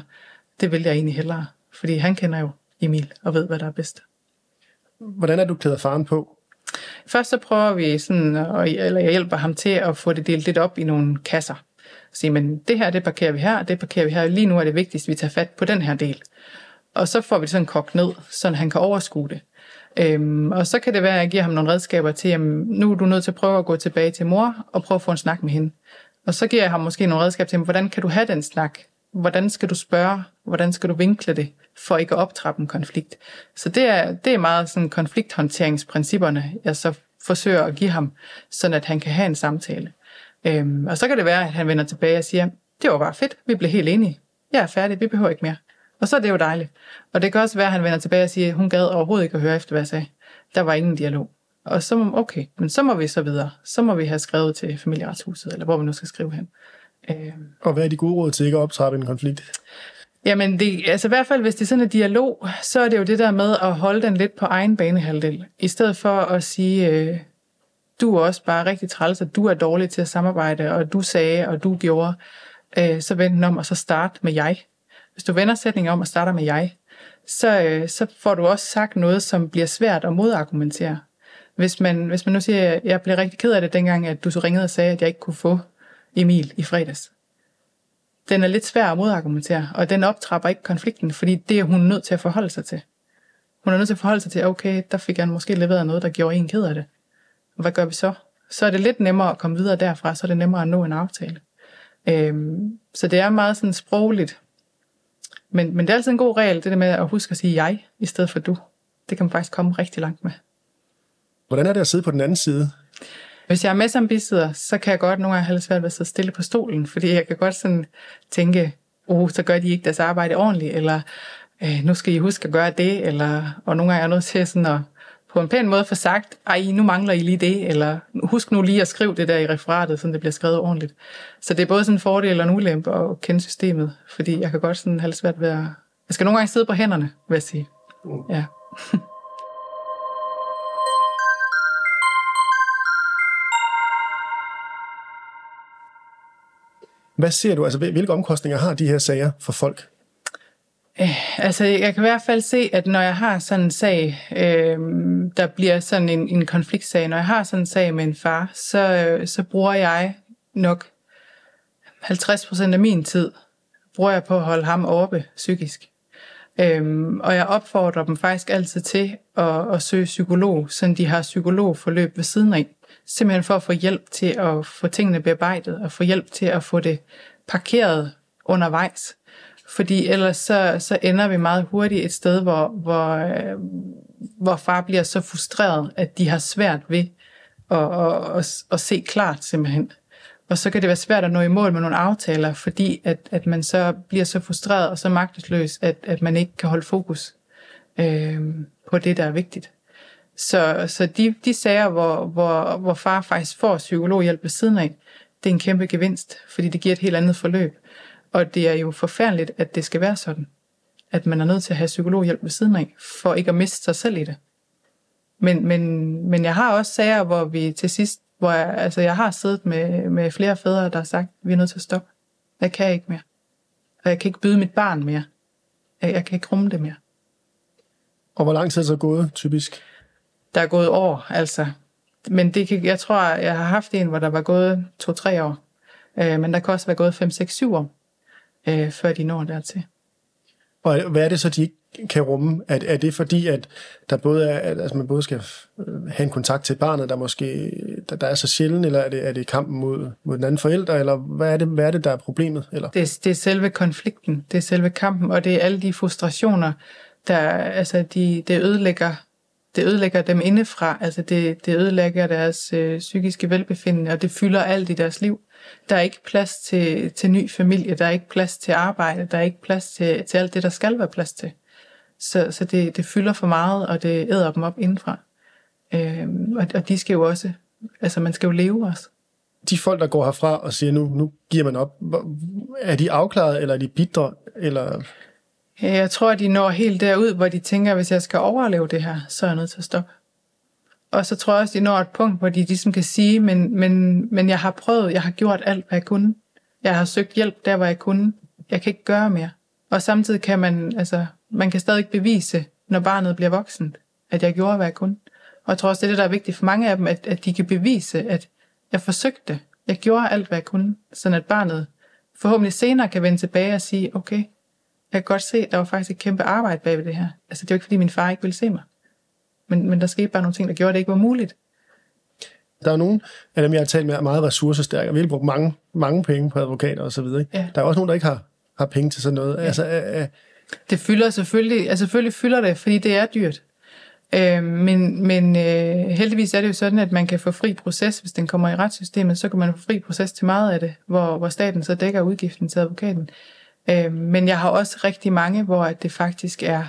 det vil jeg egentlig hellere. Fordi han kender jo Emil og ved, hvad der er bedst. Hvordan er du klædet faren på? Først så prøver vi sådan, eller jeg hjælper ham til at få det delt lidt op i nogle kasser. Sige, men det her, det parkerer vi her, det parkerer vi her. Lige nu er det vigtigst, at vi tager fat på den her del. Og så får vi det sådan kogt ned, så han kan overskue det. Øhm, og så kan det være, at jeg giver ham nogle redskaber til, at nu er du nødt til at prøve at gå tilbage til mor og prøve at få en snak med hende. Og så giver jeg ham måske nogle redskaber til, hvordan kan du have den snak? Hvordan skal du spørge? Hvordan skal du vinkle det, for ikke at optrappe en konflikt? Så det er, det er meget sådan konflikthåndteringsprincipperne, jeg så forsøger at give ham, sådan at han kan have en samtale. Øhm, og så kan det være, at han vender tilbage og siger, det var bare fedt, vi blev helt enige. Jeg er færdig, vi behøver ikke mere. Og så er det jo dejligt. Og det kan også være, at han vender tilbage og siger, at hun gad overhovedet ikke at høre efter, hvad jeg sagde. Der var ingen dialog. Og så må, okay, men så må vi så videre. Så må vi have skrevet til familieretshuset, eller hvor vi nu skal skrive hen. Øh. Og hvad er de gode råd til ikke at optrappe en konflikt? Jamen, det, altså i hvert fald, hvis det er sådan en dialog, så er det jo det der med at holde den lidt på egen banehalvdel. I stedet for at sige, øh, du er også bare rigtig træls, at du er dårlig til at samarbejde, og du sagde, og du gjorde, øh, så vend den om, og så start med jeg. Hvis du vender sætningen om og starter med jeg, så, øh, så får du også sagt noget, som bliver svært at modargumentere. Hvis man, hvis man nu siger, at jeg blev rigtig ked af det dengang, at du så ringede og sagde, at jeg ikke kunne få Emil i fredags. Den er lidt svær at modargumentere, og den optrapper ikke konflikten, fordi det er hun nødt til at forholde sig til. Hun er nødt til at forholde sig til, okay, der fik jeg måske leveret noget, der gjorde en ked af det. Hvad gør vi så? Så er det lidt nemmere at komme videre derfra, så er det nemmere at nå en aftale. Øhm, så det er meget sådan sprogligt, men, men det er altid en god regel, det der med at huske at sige jeg, i stedet for du. Det kan man faktisk komme rigtig langt med. Hvordan er det at sidde på den anden side? Hvis jeg er med som bisidder, så kan jeg godt nogle gange have svært ved at sidde stille på stolen, fordi jeg kan godt sådan tænke, oh, så gør de ikke deres arbejde ordentligt, eller øh, nu skal I huske at gøre det, eller, og nogle gange er jeg nødt til sådan at på en pæn måde få sagt, ej, nu mangler I lige det, eller husk nu lige at skrive det der i referatet, så det bliver skrevet ordentligt. Så det er både sådan en fordel og en ulempe at kende systemet, fordi jeg kan godt sådan have svært ved at... Jeg skal nogle gange sidde på hænderne, vil jeg sige. Mm. Ja. Hvad ser du, altså hvilke omkostninger har de her sager for folk? Øh, altså, jeg kan i hvert fald se, at når jeg har sådan en sag, øh, der bliver sådan en, en konfliktsag, når jeg har sådan en sag med en far, så, øh, så bruger jeg nok 50% af min tid, bruger jeg på at holde ham oppe psykisk. Øhm, og jeg opfordrer dem faktisk altid til at, at søge psykolog, så de har psykologforløb ved siden af. Simpelthen for at få hjælp til at få tingene bearbejdet, og få hjælp til at få det parkeret undervejs. Fordi ellers så, så ender vi meget hurtigt et sted, hvor, hvor, øh, hvor far bliver så frustreret, at de har svært ved at, at, at, at se klart simpelthen. Og så kan det være svært at nå i mål med nogle aftaler, fordi at, at man så bliver så frustreret og så magtesløs, at, at man ikke kan holde fokus øh, på det, der er vigtigt. Så, så de, de sager, hvor, hvor, hvor far faktisk får psykologhjælp ved siden af, det er en kæmpe gevinst, fordi det giver et helt andet forløb. Og det er jo forfærdeligt, at det skal være sådan. At man er nødt til at have psykologhjælp ved siden af, for ikke at miste sig selv i det. Men, men, men jeg har også sager, hvor vi til sidst, hvor jeg, altså jeg har siddet med, med flere fædre, der har sagt, vi er nødt til at stoppe. Jeg kan ikke mere. Og jeg kan ikke byde mit barn mere. Jeg, jeg kan ikke rumme det mere. Og hvor lang tid er så gået, typisk? Der er gået år, altså. Men det kan, jeg tror, jeg har haft en, hvor der var gået to-tre år. Øh, men der kan også være gået 5, 6, 7 år, øh, før de når dertil. Og hvad er det så, de ikke kan rumme? Er, er det fordi, at der både er, at altså man både skal have en kontakt til barnet, der måske der, der er så sjældent, eller er det, er det kampen mod, mod den anden forælder, eller hvad er det, hvad er det der er problemet? Eller? Det, det er selve konflikten, det er selve kampen, og det er alle de frustrationer, der altså de, det ødelægger det ødelægger dem indefra, altså det, det ødelægger deres øh, psykiske velbefindende, og det fylder alt i deres liv. Der er ikke plads til, til ny familie, der er ikke plads til arbejde, der er ikke plads til, til alt det, der skal være plads til. Så, så det, det fylder for meget, og det æder dem op indenfra. Øh, og, og de skal jo også, altså man skal jo leve også. De folk, der går herfra og siger, nu, nu giver man op, er de afklaret, eller er de bidre, eller... Øh, jeg tror, de når helt derud, hvor de tænker, hvis jeg skal overleve det her, så er jeg nødt til at stoppe. Og så tror jeg også, de når et punkt, hvor de ligesom kan sige, men, men, men jeg har prøvet, jeg har gjort alt, hvad jeg kunne. Jeg har søgt hjælp der, hvor jeg kunne. Jeg kan ikke gøre mere. Og samtidig kan man, altså, man kan stadig bevise, når barnet bliver voksen, at jeg gjorde, hvad jeg kunne. Og jeg tror også, det er det, der er vigtigt for mange af dem, at, at de kan bevise, at jeg forsøgte. Jeg gjorde alt, hvad jeg kunne, sådan at barnet forhåbentlig senere kan vende tilbage og sige, okay, jeg kan godt se, at der var faktisk et kæmpe arbejde bag ved det her. Altså, det var ikke, fordi min far ikke ville se mig. Men, men der skete bare nogle ting, der gjorde, at det ikke var muligt. Der er nogen af dem, jeg har talt med, er meget ressourcestærke, og vi har brugt mange, mange penge på advokater og så videre. Ja. Der er også nogen, der ikke har, har penge til sådan noget. Ja. Altså, øh, Det fylder selvfølgelig, altså selvfølgelig fylder det, fordi det er dyrt. Øh, men men øh, heldigvis er det jo sådan, at man kan få fri proces, hvis den kommer i retssystemet, så kan man få fri proces til meget af det, hvor, hvor staten så dækker udgiften til advokaten. Øh, men jeg har også rigtig mange, hvor at det faktisk er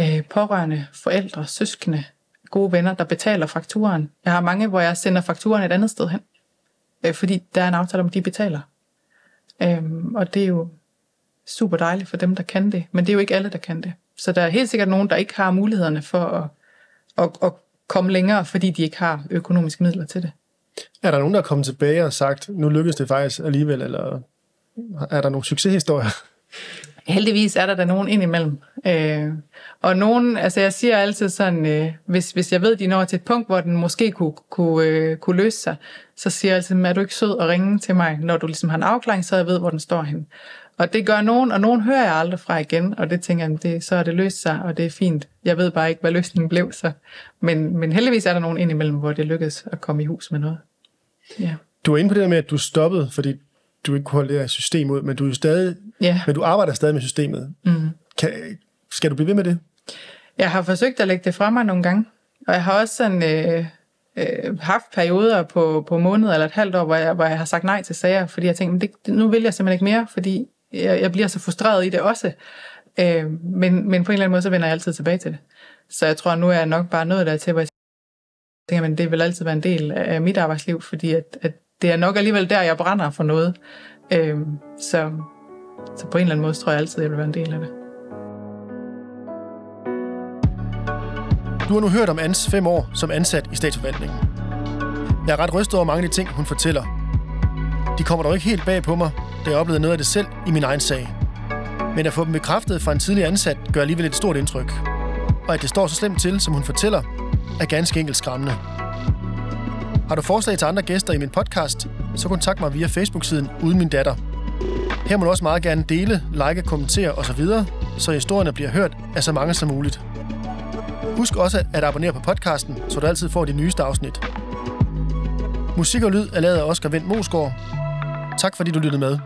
øh, pårørende, forældre, søskende, gode venner, der betaler fakturen. Jeg har mange, hvor jeg sender fakturen et andet sted hen, øh, fordi der er en aftale om, de betaler. Øh, og det er jo super dejligt for dem, der kan det, men det er jo ikke alle, der kan det. Så der er helt sikkert nogen, der ikke har mulighederne for at, at, at komme længere, fordi de ikke har økonomiske midler til det. Er der nogen, der er kommet tilbage og sagt, nu lykkedes det faktisk alligevel, eller er der nogle succeshistorier? Heldigvis er der da nogen indimellem. Øh, og nogen, altså jeg siger altid sådan, øh, hvis, hvis jeg ved, de når til et punkt, hvor den måske kunne, kunne, øh, kunne løse sig, så siger jeg altid, er du ikke sød at ringe til mig, når du ligesom har en afklaring, så jeg ved, hvor den står hen. Og det gør nogen, og nogen hører jeg aldrig fra igen, og det tænker jeg, det, så er det løst sig, og det er fint. Jeg ved bare ikke, hvad løsningen blev så. Men, men heldigvis er der nogen indimellem, hvor det lykkedes at komme i hus med noget. Ja. Du er inde på det der med, at du stoppede, fordi du ikke kunne holde det her system ud, men du er stadig, Ja. men du arbejder stadig med systemet. Mm. Kan, skal du blive ved med det? Jeg har forsøgt at lægge det fra mig nogle gange, og jeg har også sådan, øh, øh, haft perioder på, på måneder eller et halvt år, hvor jeg, hvor jeg har sagt nej til sager, fordi jeg tænkte, det, det, nu vil jeg simpelthen ikke mere, fordi jeg, jeg bliver så frustreret i det også. Øh, men, men på en eller anden måde, så vender jeg altid tilbage til det. Så jeg tror, nu er jeg nok bare nået dertil, hvor jeg tænker, men det vil altid være en del af mit arbejdsliv, fordi at, at det er nok alligevel der, jeg brænder for noget. Øh, så, så på en eller anden måde, tror jeg altid, jeg vil være en del af det. Du har nu hørt om Ans fem år som ansat i statsforvaltningen. Jeg er ret rystet over mange af de ting, hun fortæller. De kommer dog ikke helt bag på mig, da jeg oplevede noget af det selv i min egen sag. Men at få dem bekræftet fra en tidlig ansat gør alligevel et stort indtryk. Og at det står så slemt til, som hun fortæller, er ganske enkelt skræmmende. Har du forslag til andre gæster i min podcast, så kontakt mig via Facebook-siden Uden Min Datter. Her må du også meget gerne dele, like, kommentere osv., så historierne bliver hørt af så mange som muligt. Husk også at abonnere på podcasten, så du altid får de nyeste afsnit. Musik og lyd er lavet af Oscar Vendt Mosgaard. Tak fordi du lyttede med.